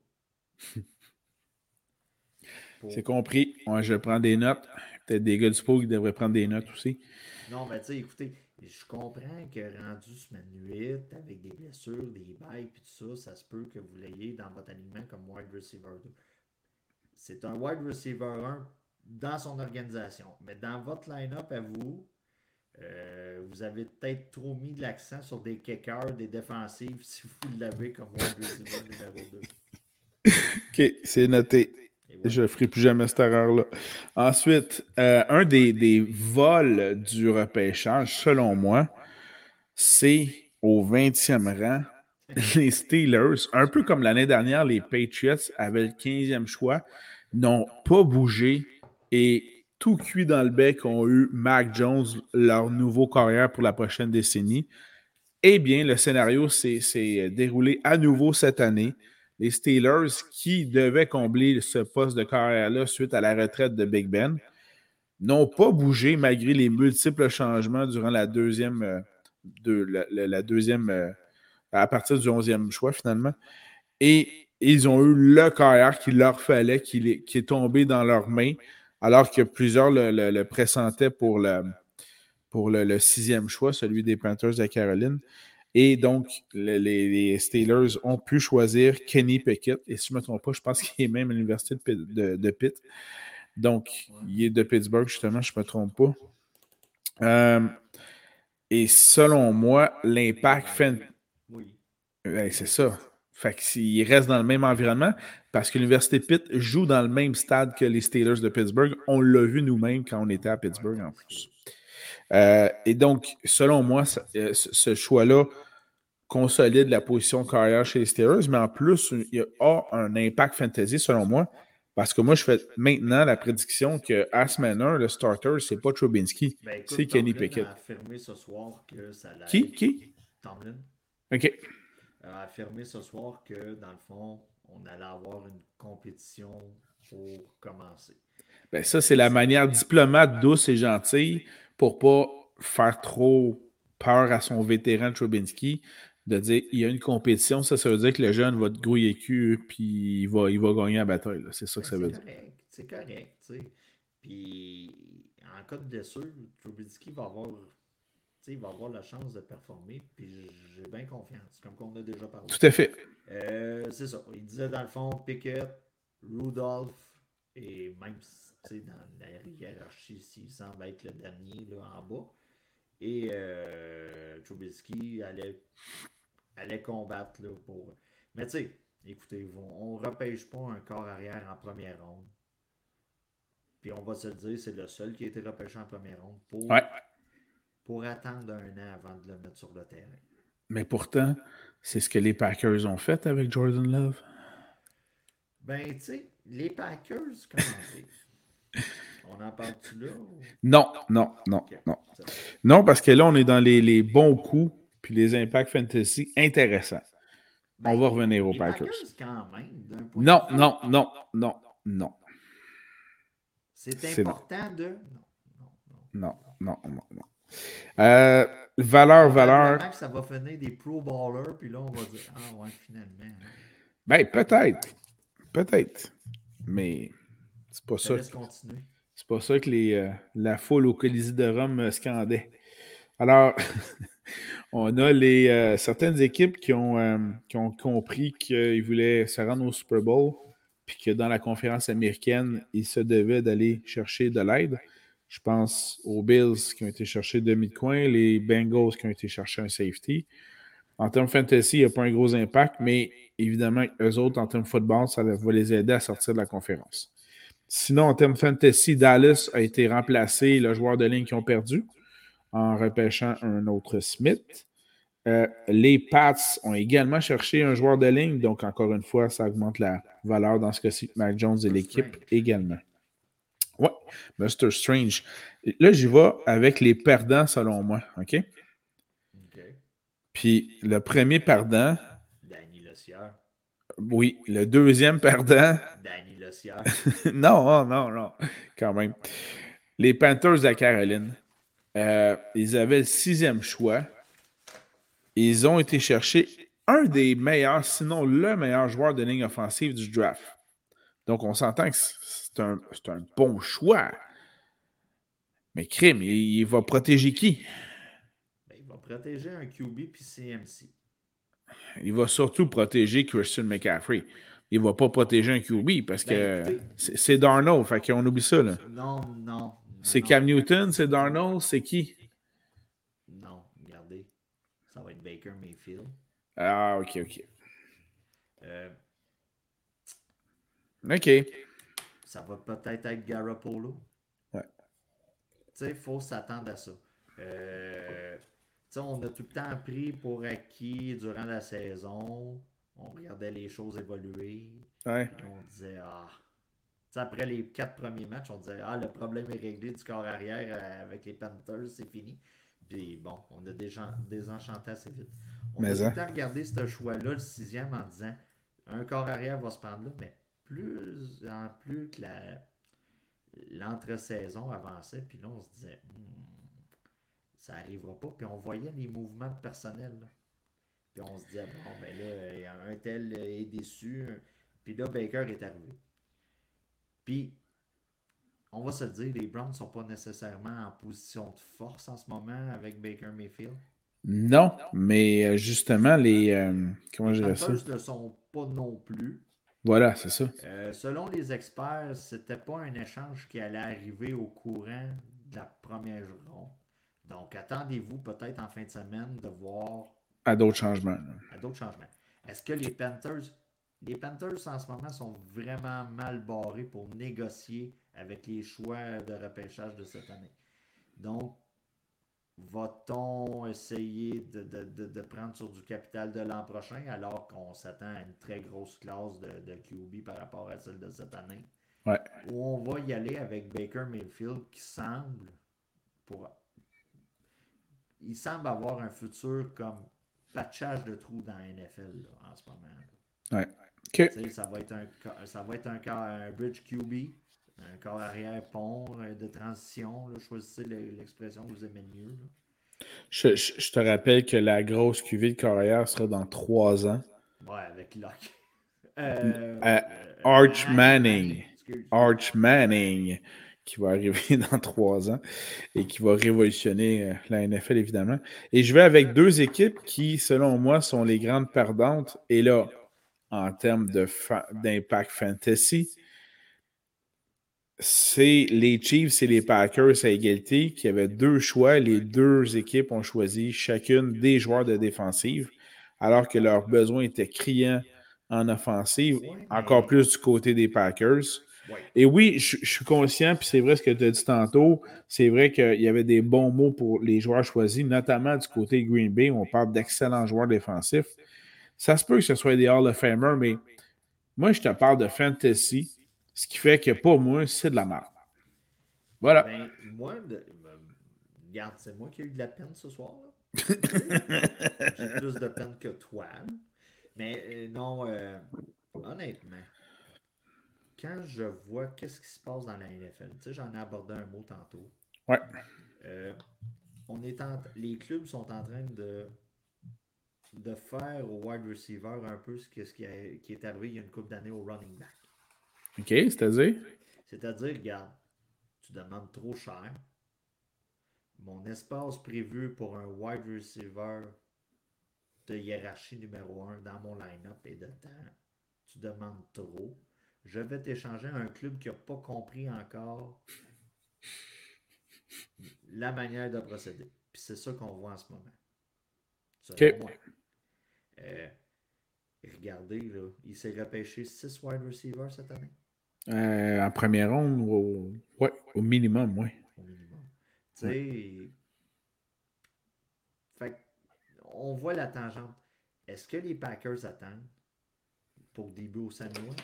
C'est compris. Moi, je prends des notes. Peut-être des gars du sport qui devraient prendre des notes aussi. Non, mais tu sais, écoutez, je comprends que rendu semaine 8, avec des blessures, des bails, puis tout ça, ça se peut que vous l'ayez dans votre alignement comme wide receiver 2. C'est un wide receiver 1 dans son organisation. Mais dans votre line-up à vous, euh, vous avez peut-être trop mis de l'accent sur des kickers, des défensives, [laughs] si vous l'avez comme wide receiver numéro 2. OK, c'est noté. Je ne ferai plus jamais cette erreur-là. Ensuite, euh, un des, vols du repêchage, selon moi, c'est au 20e rang, [laughs] les Steelers, un peu comme l'année dernière, les Patriots avaient le 15e choix, n'ont pas bougé et tout cuit dans le bec ont eu Mac Jones, leur nouveau carrière pour la prochaine décennie. Eh bien, le scénario s'est déroulé à nouveau cette année les Steelers qui devaient combler ce poste de carrière-là suite à la retraite de Big Ben n'ont pas bougé malgré les multiples changements durant la deuxième, euh, la, deuxième euh, à partir du 11e choix finalement. Et ils ont eu le carrière qu'il leur fallait, qui est, est, tombé dans leurs mains, alors que plusieurs le, pressentaient pour le, pour le, sixième choix, celui des Panthers de Caroline. Et donc, les, Steelers ont pu choisir Kenny Pickett. Et si je ne me trompe pas, je pense qu'il est même à l'université de, Pitt. Donc, il est de Pittsburgh, justement, je ne me trompe pas. Euh, et selon moi, l'impact fait. Oui. c'est ça. Fait reste dans le même environnement, parce que l'Université Pitt joue dans le même stade que les Steelers de Pittsburgh. On l'a vu nous-mêmes quand on était à Pittsburgh en plus. Euh, et donc, selon moi, euh, ce choix-là consolide la position carrière chez les Steelers, mais en plus, il a un impact fantasy, selon moi, parce que moi, je fais maintenant la prédiction que Asmaner, le starter, c'est pas Trubinsky, ben, c'est Kenny Pickett. a affirmé ce soir que ça Qui? Qui? Tomlin. OK. a affirmé ce soir que, dans le fond, on allait avoir une compétition pour commencer. Ben, ça, c'est la manière diplomate, douce et gentille pour pas faire trop peur à son vétéran Trubinsky de dire il y a une compétition, ça, ça veut dire que le jeune va te grouiller cul puis il va, il va gagner la bataille. C'est ça que ça veut dire. C'est correct, tu sais. Puis en cas de blessure, Trubinsky va avoir, il va avoir la chance de performer. Puis j'ai bien confiance, comme on a déjà parlé. Tout à fait. Euh, c'est ça. Il disait dans le fond Pickett, Rudolph, Et même dans la hiérarchie, s'il semble être le dernier là, en bas. Et euh, Trubisky allait, allait combattre là, pour. Mais tu sais, écoutez, on ne repêche pas un corps arrière en première ronde. Puis on va se le dire, c'est le seul qui a été repêché en première ronde pour, pour attendre un an avant de le mettre sur le terrain. Mais pourtant, c'est ce que les Packers ont fait avec Jordan Love. Ben, tu sais, les Packers, comment On en parle-tu là? Non, non, non, non. Non, parce que là, on est dans les, bons coups puis les impacts fantasy intéressants. on va ben, revenir aux Packers. quand même, non, non, non, non, non. C'est important de. Non, non, non, non. Euh, valeur, valeur. ça va finir des pro ballers, puis là, on va dire Ah ouais, finalement. Ben, peut-être. Peut-être. Mais c'est pas ça. C'est pas ça que les, euh, la foule au Colisée de Rome euh, scandait. Alors, [laughs] on a les, certaines équipes qui ont, qui ont compris qu'ils voulaient se rendre au Super Bowl puis que dans la conférence américaine, il se devait d'aller chercher de l'aide. Je pense aux Bills qui ont été chercher demi-coin, les Bengals qui ont été chercher un safety. En termes fantasy, il n'y a pas un gros impact, mais évidemment, eux autres, en termes football, ça va les aider à sortir de la conférence. Sinon, en termes fantasy, Dallas a été remplacé, le joueur de ligne qui ont perdu, en repêchant un autre Smith. Euh, les Pats ont également cherché un joueur de ligne, donc encore une fois, ça augmente la valeur dans ce cas-ci. Mac Jones et l'équipe également. Ouais, Mr. Strange. Là, j'y vais avec les perdants selon moi. OK? Puis le premier perdant. Danny Oui, le deuxième perdant. Danny [laughs] non, non, non, quand même. Les Panthers de Caroline. Euh, ils avaient le sixième choix. Ils ont été chercher un des meilleurs, sinon le meilleur joueur de ligne offensive du draft. Donc, on s'entend que c'est un, bon choix. Mais crime, il, va protéger qui? Va protéger un QB puis CMC. Il va surtout protéger Christian McCaffrey. Il ne va pas protéger un QB parce que ben, c'est Darnold. Fait qu'on oublie ça. Là. Non, non. C'est Cam Newton, c'est Darnold, c'est qui? Baker Mayfield. Ah, ok, ok. Euh, ok. Ça va peut-être être Garoppolo. Ouais. Tu sais, il faut s'attendre à ça. Euh, on a tout le temps pris pour acquis durant la saison. On regardait les choses évoluer. Ouais. On disait, ah. après les quatre premiers matchs, on disait, ah, le problème est réglé du corps arrière euh, avec les Panthers, c'est fini. Puis bon, on a déjà désenchanté assez vite. On a hein? regardé ce choix-là, le sixième, en disant un corps arrière va se prendre là, mais plus en plus que l'entre-saison avançait, puis là, on se disait hmm, ça n'arrivera pas. Puis on voyait les mouvements de personnel. Puis on se disait bon, ben là, un tel est déçu. Puis là, Baker est arrivé. Puis on va se dire, les Browns ne sont pas nécessairement en position de force en ce moment avec Baker Mayfield. Non, mais euh, justement, les. Euh, comment je dirais ça? ne sont pas non plus. Voilà, c'est ça. Euh, selon les experts, c'était pas un échange qui allait arriver au courant de la première ronde. Donc, attendez-vous peut-être en fin de semaine de voir. À d'autres changements. À d'autres changements. Est-ce que les Panthers. Les Panthers en ce moment sont vraiment mal barrés pour négocier avec les choix de repêchage de cette année? Donc, va-t-on essayer de, prendre sur du capital de l'an prochain alors qu'on s'attend à une très grosse classe de, QB par rapport à celle de cette année? Ouais. Ou on va y aller avec Baker Mayfield qui semble pour il semble avoir un futur comme patchage de trous dans la NFL en ce moment. Ouais. Ça va être un ça va être un, un bridge QB un corps arrière pont euh, de transition. Choisissez l'expression que vous aimez mieux. Je, te rappelle que la grosse cuvée de corps arrière sera dans trois ans. Ouais, avec Locke. Euh, euh, Arch Manning. Arch Manning qui va arriver [laughs] dans trois ans et qui va révolutionner la NFL, évidemment. Et je vais avec deux équipes qui, selon moi, sont les grandes perdantes. Et là, en termes d'impact fantasy, c'est les Chiefs et les Packers à égalité qui avaient deux choix. Les deux équipes ont choisi chacune des joueurs de défensive, alors que leurs besoins étaient criants en offensive, encore plus du côté des Packers. Et oui, je, suis conscient, puis c'est vrai ce que tu as dit tantôt, c'est vrai qu'il y avait des bons mots pour les joueurs choisis, notamment du côté Green Bay, on parle d'excellents joueurs défensifs. Ça se peut que ce soit des Hall of Famer, mais moi, je te parle de fantasy, ce qui fait que pour moi, c'est de la merde. Voilà. Ben, moi, regarde, c'est moi qui ai eu de la peine ce soir. [laughs] J'ai plus de peine que toi. Mais euh, non, euh, honnêtement, quand je vois qu'est-ce qui se passe dans la NFL, tu sais, j'en ai abordé un mot tantôt. Ouais. Euh, on est les clubs sont en train de, de faire au wide receiver un peu ce, qui, est arrivé il y a une couple d'années au running back. OK, c'est-à-dire? C'est-à-dire, regarde, tu demandes trop cher. Mon espace prévu pour un wide receiver de hiérarchie numéro un dans mon line-up est de temps. Tu demandes trop. Je vais t'échanger un club qui n'a pas compris encore la manière de procéder. Puis c'est ça qu'on voit en ce moment. Euh, regardez, là, il s'est repêché 6 wide receivers cette année. Euh, en première ronde, au, ouais, au minimum, oui. Au minimum. Tu sais, on voit la tangente. Est-ce que les Packers attendent pour début au Samuel?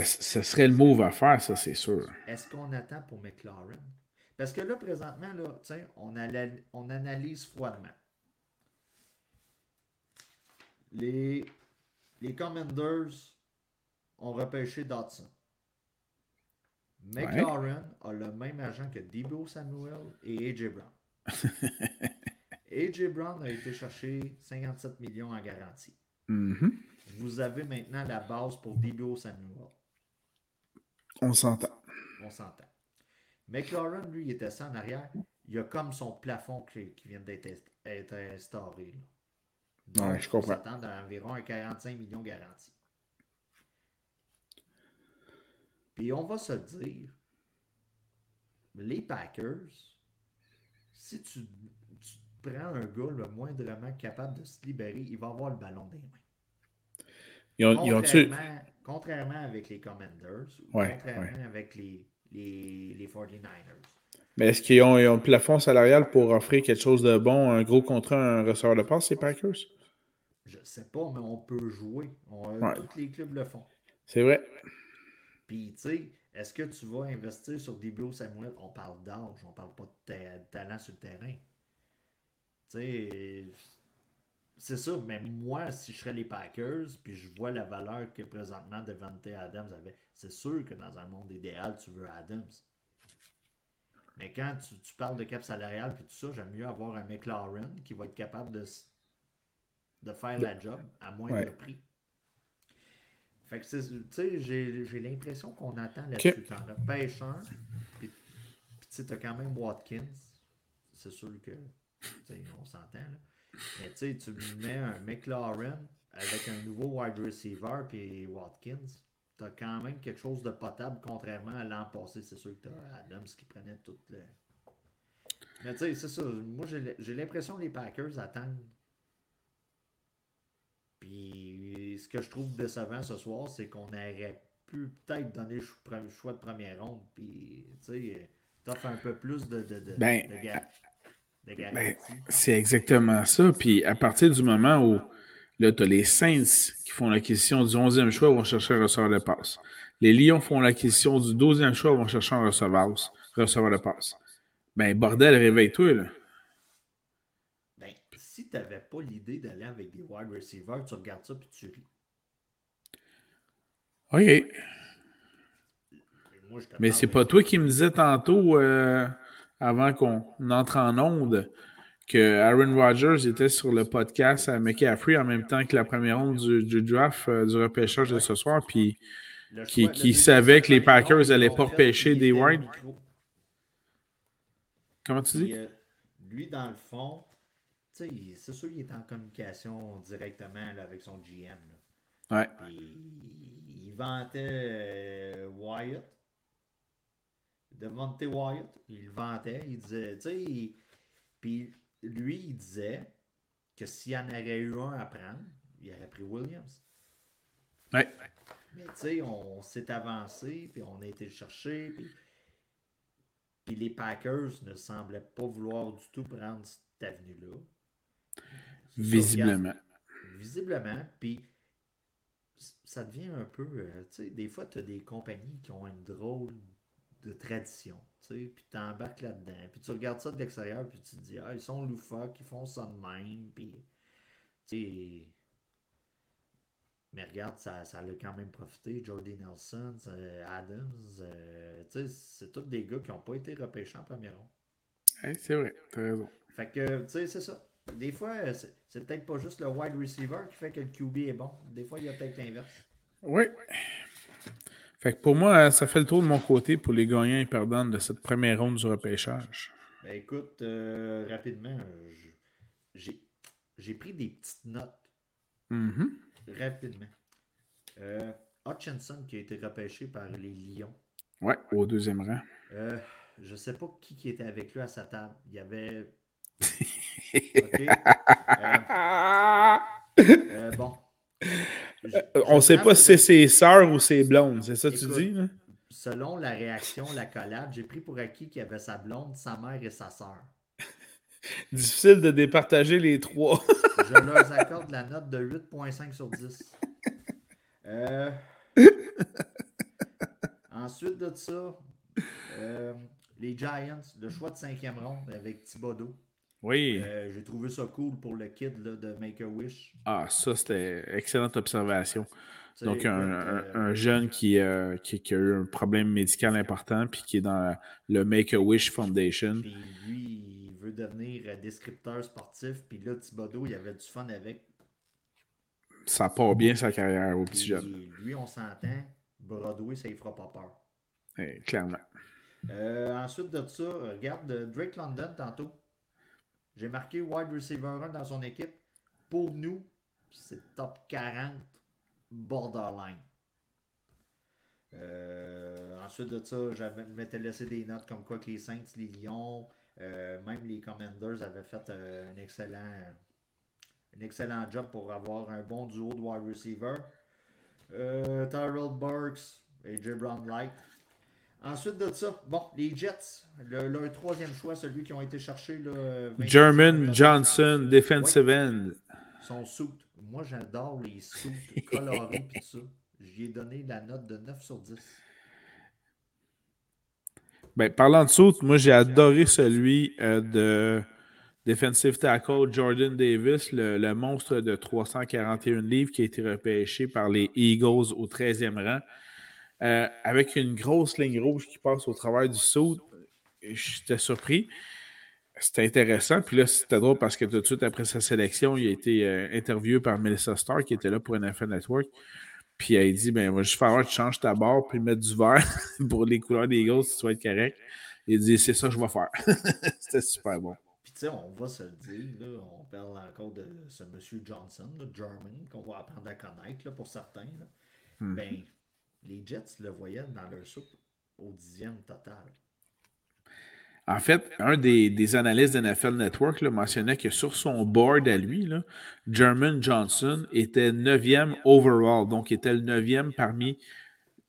Ce, serait le move à faire, ça, c'est sûr. Est-ce qu'on attend pour McLaren? Parce que là, présentement, là, on, on analyse froidement. Les, les Commanders ont repêché Dodson. McLaren a le même agent que Debo Samuel et AJ Brown. [laughs] AJ Brown a été cherché 57 millions en garantie. Mm-hmm. Vous avez maintenant la base pour Debo Samuel. On s'entend. On s'entend. McLaren, lui, il était ça en arrière. Il a comme son plafond qui, vient d'être instauré. Je comprends. On s'attend à environ 45 millions garantis. Puis on va se dire, les Packers, si tu, prends un gars le moindrement capable de se libérer, il va avoir le ballon des mains. Ils ont, contrairement, contrairement, avec les Commanders, contrairement avec les, les, les 49ers. Mais est-ce qu'ils ont, un plafond salarial pour offrir quelque chose de bon, un gros contrat, un receveur de passe, ces Packers? Je ne sais pas, mais on peut jouer. Tous les clubs le font. C'est vrai. Puis, tu sais, est-ce que tu vas investir sur Debo Samuel? On parle d'âge, on parle pas de, talent sur le terrain. Tu sais, c'est ça, mais moi, si je serais les Packers, puis je vois la valeur que présentement Devante Adams avait, c'est sûr que dans un monde idéal, tu veux Adams. Mais quand tu, parles de cap salarial puis tout ça, j'aime mieux avoir un McLaren qui va être capable de, de faire la job à moins de prix. Fait que, tu sais, j'ai l'impression qu'on attend là-dessus. T'en repêches un, puis, tu as quand même Watkins. C'est sûr que, on s'entend, là. Mais tu sais, tu mets un McLaren avec un nouveau wide receiver, puis Watkins. Tu as quand même quelque chose de potable, contrairement à l'an passé. C'est sûr que tu as Adams qui prenait tout le. Mais tu sais, c'est ça. Moi, j'ai l'impression que les Packers attendent puis ce que je trouve décevant ce soir, c'est qu'on aurait pu peut-être donner le choix de première ronde. Puis, tu sais, t'offres un peu plus de, de, de, ben, ben c'est exactement ça. Puis à partir du moment où là, tu as les Saints qui font l'acquisition du 11e choix, vont chercher un receveur de passe. Les Lions font l'acquisition du 12e choix, vont chercher un receveur, receveur de passe. Ben, bordel, réveille-toi, là si tu n'avais pas l'idée d'aller avec des wide receivers, tu regardes ça puis tu ris. OK. Mais c'est pas toi qui me disais tantôt, euh, avant qu'on entre en onde, que Aaron Rodgers était sur le podcast à McCaffrey en même temps que la première ronde du, draft euh, du repêchage de ce soir, puis qui, savait que les Packers n'allaient pas repêcher des wide. Comment tu dis? Euh, lui, dans le fond, c'est sûr qu'il est en communication directement avec son GM. Ouais. il vantait Wyatt. Devante Wyatt. Il le vantait. Il disait, tu sais, puis lui, il disait que s'il y en aurait eu un à prendre, il aurait pris Williams. Ouais. Mais tu sais, on s'est avancé, puis on a été le chercher, puis, puis les Packers ne semblaient pas vouloir du tout prendre cette avenue-là. Visiblement. visiblement, puis ça devient un peu, euh, tu sais, des fois, tu as des compagnies qui ont une drôle de tradition, tu sais, puis tu embarques là-dedans, puis tu regardes ça de l'extérieur, puis tu te dis, ah, ils sont loufoques, ils font ça de même, puis, tu sais, mais regarde, ça, ça a quand même profité. Jordy Nelson, Adams, euh, tu sais, c'est tous des gars qui n'ont pas été repêchés en première ronde. c'est vrai, t'as raison. Fait que, tu sais, c'est ça. Des fois, c'est peut-être pas juste le wide receiver qui fait que le QB est bon. Des fois, il y a peut-être l'inverse. Oui. Fait que pour moi, ça fait le tour de mon côté pour les gagnants et perdants de cette première ronde du repêchage. Ben écoute, euh, rapidement, j'ai pris des petites notes. Mm-hmm. Rapidement. Euh, Hutchinson qui a été repêché par les Lions. Ouais, au deuxième rang. Euh, je sais pas qui, qui était avec lui à sa table. Il y avait. [laughs] Euh, bon. On ne sait pas si c'est ses sœurs ou ses blondes, c'est ça que tu dis? Selon la réaction, la collade, j'ai pris pour acquis qu'il y avait sa blonde, sa mère et sa sœur. [laughs] Difficile de départager les trois. [laughs] Je leur accorde la note de 8.5 sur 10. Euh, [laughs] ensuite de ça, euh, les Giants, le choix de cinquième ronde avec Thibodeau. Oui. Euh, j'ai trouvé ça cool pour le kid de Make-A-Wish. Ah, ça, c'était excellente observation. Donc, un, jeune qui, qui, a eu un problème médical important puis qui est dans le Make-A-Wish Foundation. Puis lui, il veut devenir descripteur sportif. Puis là, Thibodeau, il avait du fun avec ça part bien sa carrière au petit jeune. Lui, on s'entend, Broadway, ça ne fera pas peur. Eh, clairement. Euh, ensuite de ça, regarde Drake London tantôt. J'ai marqué wide receiver 1 dans son équipe. Pour nous, c'est top 40 borderline. Euh, ensuite de ça, je m'étais laissé des notes comme quoi que les Saints, les Lions, euh, même les Commanders avaient fait un excellent un excellent job pour avoir un bon duo de wide receiver. Euh, Tyrell Burks et J. Brown Light. Ensuite de ça, bon, les Jets, le, leur troisième choix, celui qui ont été cherchés. Le German Johnson, defensive end. Son suit. Moi, j'adore les suits colorés et tout ça. J'y ai donné la note de 9 sur 10. Ben, parlant de suit, moi, j'ai adoré celui euh, de Defensive tackle Jordan Davis, le, monstre de 341 livres qui a été repêché par les Eagles au 13e rang, euh, avec une grosse ligne rouge qui passe au travers du saut. J'étais surpris. C'était intéressant. Puis là, c'était drôle parce que tout de suite après sa sélection, il a été euh, interviewé par Melissa Starr qui était là pour NFL Network. Puis elle a dit ben, va juste falloir que tu changes ta barre puis mettre du vert [laughs] pour les couleurs des Eagles si tu vas être correct. Il dit c'est ça que je vais faire. [laughs] C'était super bon on va se le dire, on parle encore de ce monsieur Johnson, le German, qu'on va apprendre à connaître pour certains. Hmm. Ben, les Jets le voyaient dans leur soupe au dixième total. En fait, un des, des analystes de NFL Network mentionnait que sur son board à lui, German Johnson était neuvième overall, donc était le neuvième parmi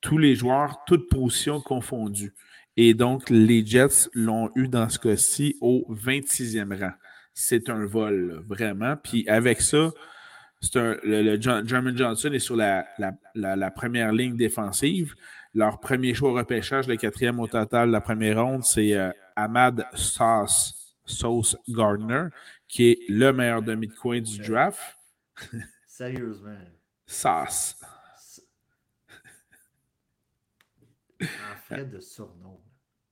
tous les joueurs, toutes positions confondues. Et donc, les Jets l'ont eu dans ce cas-ci au 26e rang. C'est un vol, vraiment. Puis avec ça, un, le, German Johnson est sur la, la, première ligne défensive. Leur premier choix au repêchage, le quatrième au total, la première ronde, c'est euh, Ahmad Sauce, Sauce Gardner, qui est le meilleur demi de coin du draft. Sérieusement. Sauce. En fait de surnom.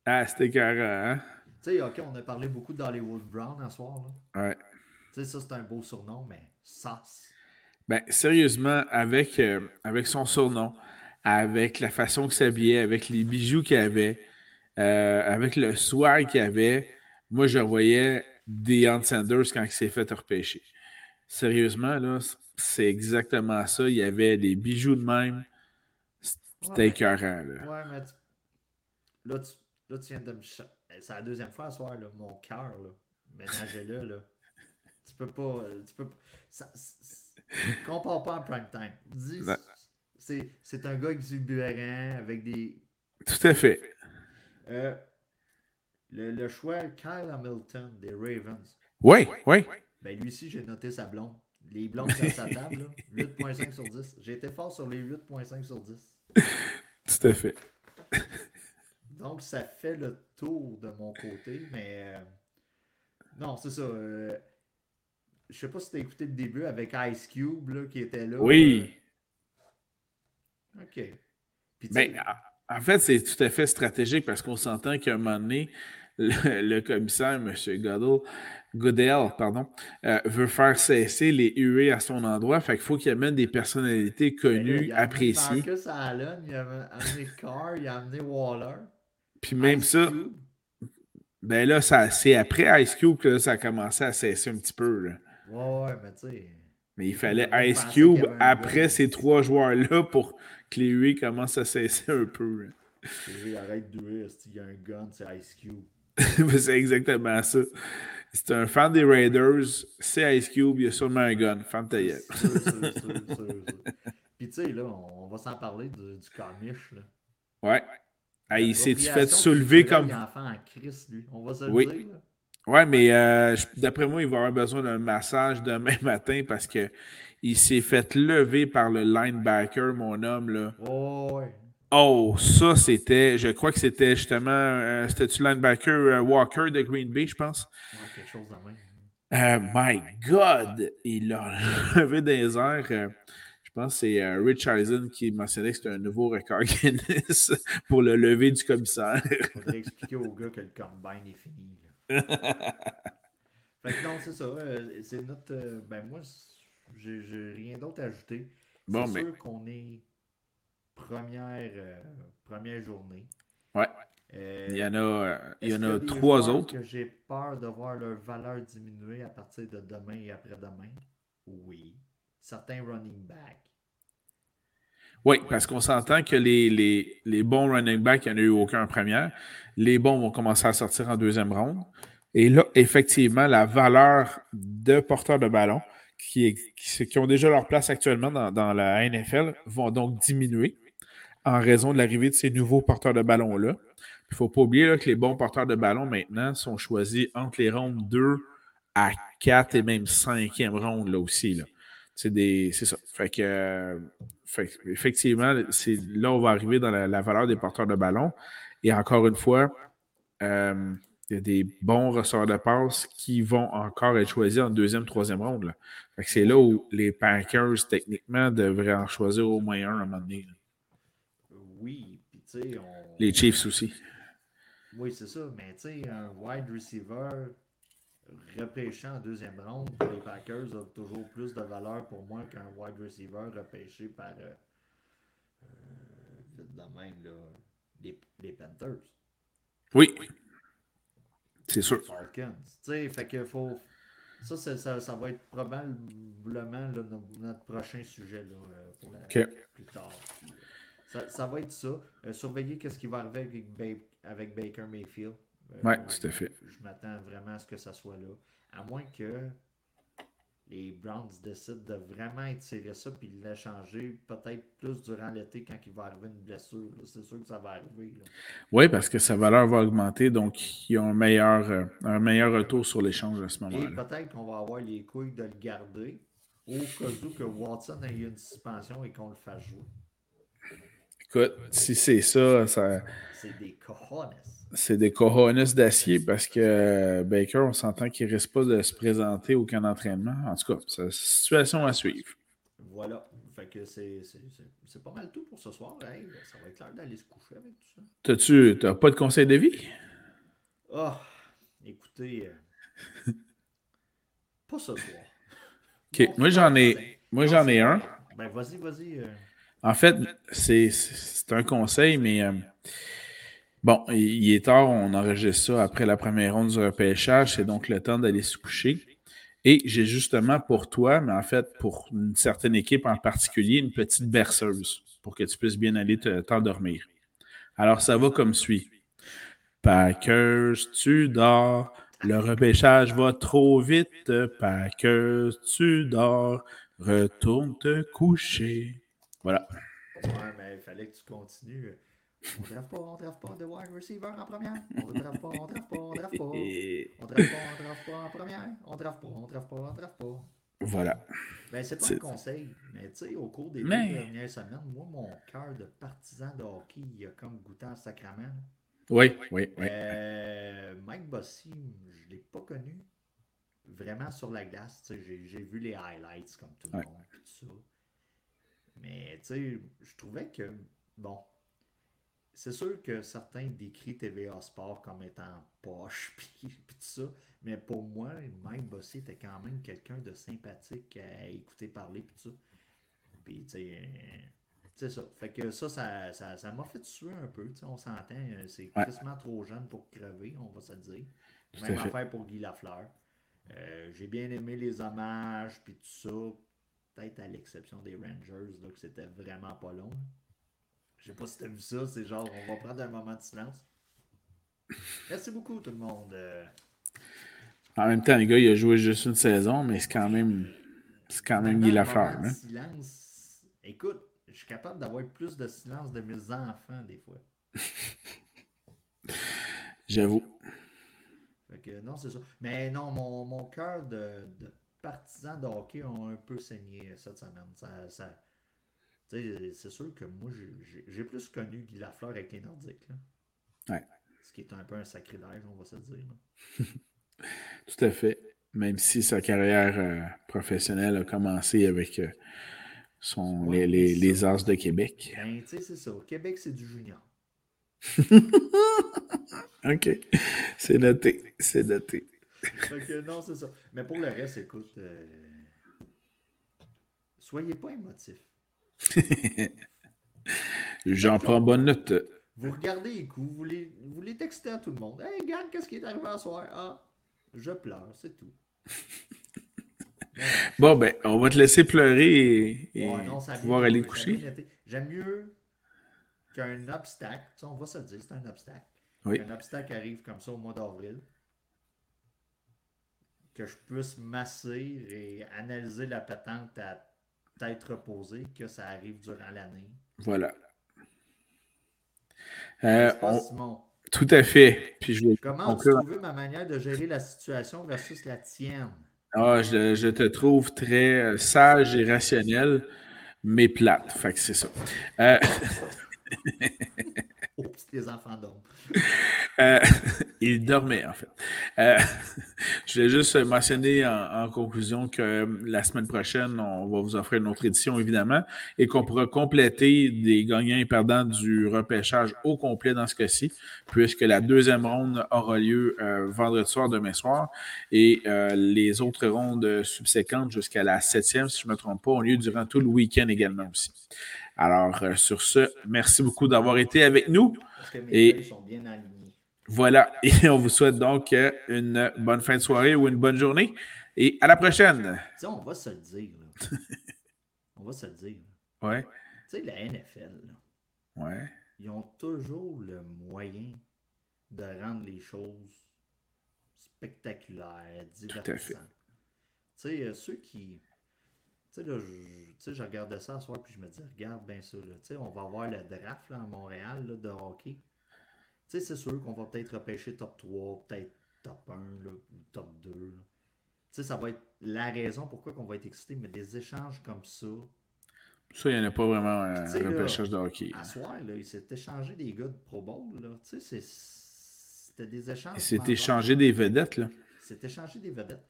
Ah, c'était carré, hein? Tu sais, OK, on a parlé beaucoup d'Hollywood Brown un soir. Là. Ouais. Tu sais, ça, c'est un beau surnom, mais ça. Ben, sérieusement, avec, euh, avec son surnom, avec la façon qu'il s'habillait, avec les bijoux qu'il avait, euh, avec le swag qu'il avait, moi, je voyais Deion Sanders quand il s'est fait repêcher. Sérieusement, là, c'est exactement ça. Il y avait des bijoux de même. C'était écœurant, là. Ouais, mais tu... là, tu... là, tu viens de me. C'est la deuxième fois ce soir, là, mon cœur, là. Ménagez-le, là. Tu peux pas. Tu peux pas. Ça, [laughs] compare pas en prime time. Dis, c'est un gars exubérant avec des. Tout à fait. Euh, le, le, choix, Kyle Hamilton des Ravens. Oui, oui. Ben, lui aussi, j'ai noté sa blonde. Les blondes sur sa table, 8.5 [laughs] sur 10. J'ai été fort sur les 8.5 sur 10. [laughs] Tout à fait. Donc, ça fait le tour de mon côté, mais. Euh, non, c'est ça. Euh, je sais pas si tu as écouté le début avec Ice Cube là, qui était là. Oui. OK. Ben, en fait, c'est tout à fait stratégique parce qu'on s'entend qu'à un moment donné, le, [laughs] commissaire, M. Goodell, Goodell pardon, euh, veut faire cesser les huées à son endroit. Fait qu'il faut qu'il amène des personnalités ben connues, il a appréciées. Marcus Allen, il a amené Carr, il a amené Waller. Puis même ça, ben là, c'est après Ice Cube que ça a commencé à cesser un petit peu. Là. Ouais, mais tu sais. Mais il fallait Ice Cube après ces trois joueurs-là pour que les huées commencent à cesser un peu. arrête de huer, il y a un gun, c'est Ice Cube? [laughs] c'est exactement ça. C'est un fan des Raiders, c'est Ice Cube, il y a sûrement un gun. Fan ta gueule. [laughs] Puis tu sais, là, on va s'en parler du, du. Là. Ouais. Ah, il s'est fait soulever comme. Il enfant en Christ, lui. On va se le oui. dire. Là. Ouais, mais euh, d'après moi, il va avoir besoin d'un massage demain [laughs] matin parce que il s'est fait lever par le linebacker, mon homme. Là. Oh, ouais. Oh, ça, c'était, je crois que c'était justement, euh, c'était-tu linebacker euh, Walker de Green Bay, je pense? Ouais, quelque chose de même. Euh, my God! Il a [laughs] levé des airs. je pense que c'est Rich Eisen qui mentionnait que c'était un nouveau record [laughs] Guinness pour le lever du commissaire. Il faudrait expliquer au gars que le combine est fini. [laughs] fait que non, c'est ça. c'est notre. ben moi, j'ai rien d'autre à ajouter. Bon, c'est mais... sûr qu'on est première, euh, première journée. Ouais. Euh, il y en a, il y en a trois autres. que j'ai peur de voir leur valeur diminuer à partir de demain et après-demain? Oui. Certains running backs. Oui, parce qu'on s'entend que les, les, les, bons running backs, il n'y en a eu aucun en première. Les bons vont commencer à sortir en deuxième ronde. Et là, effectivement, la valeur de porteurs de ballon, qui, qui, ont déjà leur place actuellement dans, dans la NFL, vont donc diminuer en raison de l'arrivée de ces nouveaux porteurs de ballon-là. Il ne faut pas oublier que les bons porteurs de ballon maintenant sont choisis entre les rondes 2 à 4 et même 5e ronde là aussi. Là. C'est ça. Fait que, effectivement, c'est là on va arriver dans la, valeur des porteurs de ballon. Et encore une fois, euh, il y a des bons ressorts de passe qui vont encore être choisis en deuxième, troisième ronde. c'est là où les Packers, techniquement, devraient en choisir au moins un à un moment donné. Oui, puis tu sais, on... Les Chiefs aussi. Oui, c'est ça, mais tu sais, un wide receiver repêché en deuxième ronde pour les Packers a toujours plus de valeur pour moi qu'un wide receiver repêché par euh, euh, même là, les, les, Panthers. Oui. C'est sûr. Falcons. Fait que faut. Ça, ça, ça, va être probablement là, notre, prochain sujet là, euh, pour la, plus tard. Ça, ça, va être ça. Euh, surveiller qu'est-ce qui va arriver avec, avec Baker Mayfield. Euh, oui, tout à fait. Je m'attends vraiment à ce que ça soit là. À moins que les Browns décident de vraiment étirer ça puis l'échanger peut-être plus durant l'été quand il va arriver une blessure. C'est sûr que ça va arriver. Oui, parce que sa valeur va augmenter, donc il y a un meilleur, euh, un meilleur retour sur l'échange à ce moment-là. Et peut-être qu'on va avoir les couilles de le garder au cas où que Watson ait une suspension et qu'on le fasse jouer. Écoute, si c'est ça, ça. C'est des cojones c'est des cojones d'acier parce que euh, Baker, on s'entend qu'il ne risque pas de se présenter aucun entraînement. En tout cas, c'est une situation à suivre. Voilà. Fait que c'est pas mal tout pour ce soir. Hey, ça va être clair d'aller se coucher avec tout ça. T'as-tu pas de conseil de vie? Ah, oh, écoutez, euh, [laughs] pas ce soir. OK, moi j'en ai, moi j'en ai un. Ben vas-y, vas-y. Euh. En fait, c'est un conseil, mais Bon, il est tard, on enregistre ça après la première ronde du repêchage, c'est donc le temps d'aller se coucher. Et j'ai justement pour toi, mais en fait pour une certaine équipe en particulier, une petite berceuse. pour que tu puisses bien aller t'endormir. Alors, ça va comme suit. Packers, tu dors. Le repêchage va trop vite. Packers, tu dors. Retourne te coucher. Voilà. Ouais, mais il fallait que tu continues. On ne pas, on ne pas de wide receiver en première. On [laughs] ne pas, on ne pas, on ne pas. On ne pas, on ne pas en première. On ne pas, on ne pas, on ne pas. Voilà. Ben, c'est pas un conseil, mais tu sais, au cours des dernières semaines, moi, mon cœur de partisan de hockey, il a comme goûté en sacrament. Oui, oui, oui. Euh, Mike Bossy, je ne l'ai pas connu vraiment sur la glace. J'ai vu les highlights comme tout le monde, tout ça. Mais tu sais, je trouvais que, bon, c'est sûr que certains décrivent TVA Sport comme étant poche, [laughs] puis, tout ça. Mais pour moi, Mike Bossy était quand même quelqu'un de sympathique à écouter parler, puis tout ça. Puis, tu sais, c'est ça. Fait que ça, ça, ça, ça m'a fait suer un peu. On s'entend, euh, c'est quasiment trop jeune pour crever, on va se dire. Même affaire pour Guy Lafleur. Euh, j'ai bien aimé les hommages, puis tout ça. Peut-être à l'exception des Rangers, là, que c'était vraiment pas long. Je sais pas si tu as vu ça, c'est genre, on va prendre un moment de silence. Merci beaucoup, tout le monde. En même temps, les gars, il a joué juste une saison, mais c'est quand même. C'est quand même Guy Lafleur. Hein? Silence. Écoute, je suis capable d'avoir plus de silence de mes enfants des fois. [laughs] J'avoue. non, c'est ça. Mais non, mon, mon cœur de, de partisan de hockey a un peu saigné cette semaine. Ça, ça, c'est sûr que moi, j'ai plus connu Guy Lafleur avec les Nordiques. Ouais. Ce qui est un peu un sacrilège, on va se dire. [laughs] Tout à fait. Même si sa carrière euh, professionnelle a commencé avec euh, son, les, les, les, As de Québec. Ben, tu sais, c'est ça. Québec, c'est du junior. [laughs] OK. C'est noté. C'est noté. non, c'est ça. Mais pour le reste, écoute, euh, soyez pas émotifs. [laughs] J'en prends bonne note. Vous regardez les coups, vous les, vous les textez à tout le monde. Hey, regarde, qu'est-ce qui est arrivé à soir? Ah, je pleure, c'est tout. [laughs] bon, ben, on va te laisser pleurer et, pouvoir aller coucher. J'aime mieux qu'un obstacle, on va se dire, c'est un obstacle. Oui. Qu'un obstacle arrive comme ça au mois d'avril. Que je puisse masser et analyser la patente à être reposé que ça arrive durant l'année. Voilà. Euh, tout à fait. Puis je Comment tu trouves ma manière de gérer la situation versus la tienne? Ah, je, te trouve très euh, sage et rationnel, mais plate. Fait que c'est ça. Euh... [laughs] les enfants dorment. Euh, [laughs] il dormait, en fait. Euh, [laughs] je vais juste mentionner en, conclusion que euh, la semaine prochaine, on va vous offrir une autre édition, évidemment, et qu'on pourra compléter des gagnants et perdants du repêchage au complet dans ce cas-ci, puisque la deuxième ronde aura lieu vendredi soir, demain soir, et les autres rondes subséquentes jusqu'à la septième, si je ne me trompe pas, ont lieu durant tout le week-end également aussi. Alors, sur ce, merci beaucoup d'avoir été avec nous. Et sont bien alignés. Voilà. [laughs] Et on vous souhaite donc une bonne fin de soirée ou une bonne journée. Et à la prochaine. on va se le dire. [laughs] on va se le dire. Ouais. Tu sais, la NFL, ouais. ils ont toujours le moyen de rendre les choses spectaculaires, divertissantes. Tu sais, euh, ceux qui sais, là, je, je regardais ça ce soir, puis je me dis, regarde bien ça, là, tu sais, on va avoir le draft là, à Montréal là, de hockey. Tu sais, c'est sûr qu'on va peut-être repêcher top 3, peut-être top 1, là, ou top 2. Tu sais, ça va être la raison pourquoi on va être excité, mais des échanges comme ça. Ça, il n'y en a pas vraiment un repêchage de hockey. À soir, là, il s'est échangé des gars de Pro Bowl, là. Tu sais, c'était des échanges. Il s'est échangé des vedettes, là. S'est échangé des vedettes.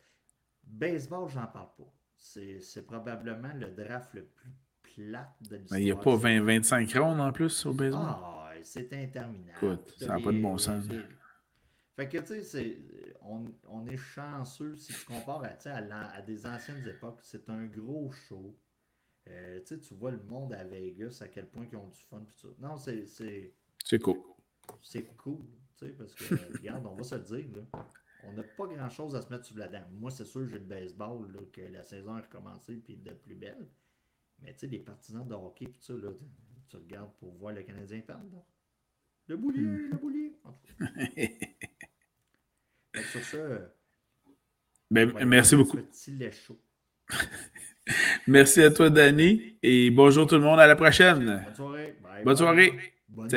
Baseball, j'en parle pas c'est probablement le draft le plus plat de l'histoire. Il n'y a pas 20-25 rondes en plus au baseball? Ah, c'est interminable. Écoute, ça n'a pas de bon sens. Fait que, tu sais, on, on, est chanceux si tu compares à, à, à des anciennes époques. C'est un gros show. Euh, tu vois le monde à Vegas, à quel point ils ont du fun. Tout ça. Non, c'est. C'est cool. C'est cool. Parce que, [laughs] regarde, on va se le dire. Là on n'a pas grand-chose à se mettre sous la dent. Moi, c'est sûr, j'ai le baseball, que la saison a recommencé, puis de plus belle. Mais tu sais, les partisans de hockey, puis tu regardes pour voir le Canadien perdre. Le boulier, hmm. le boulier. [laughs] Sur ça, ben, merci beaucoup. [laughs] merci à toi, Danny. Et bonjour tout le monde. À la prochaine. Bonne soirée. Bonne soirée. Bonne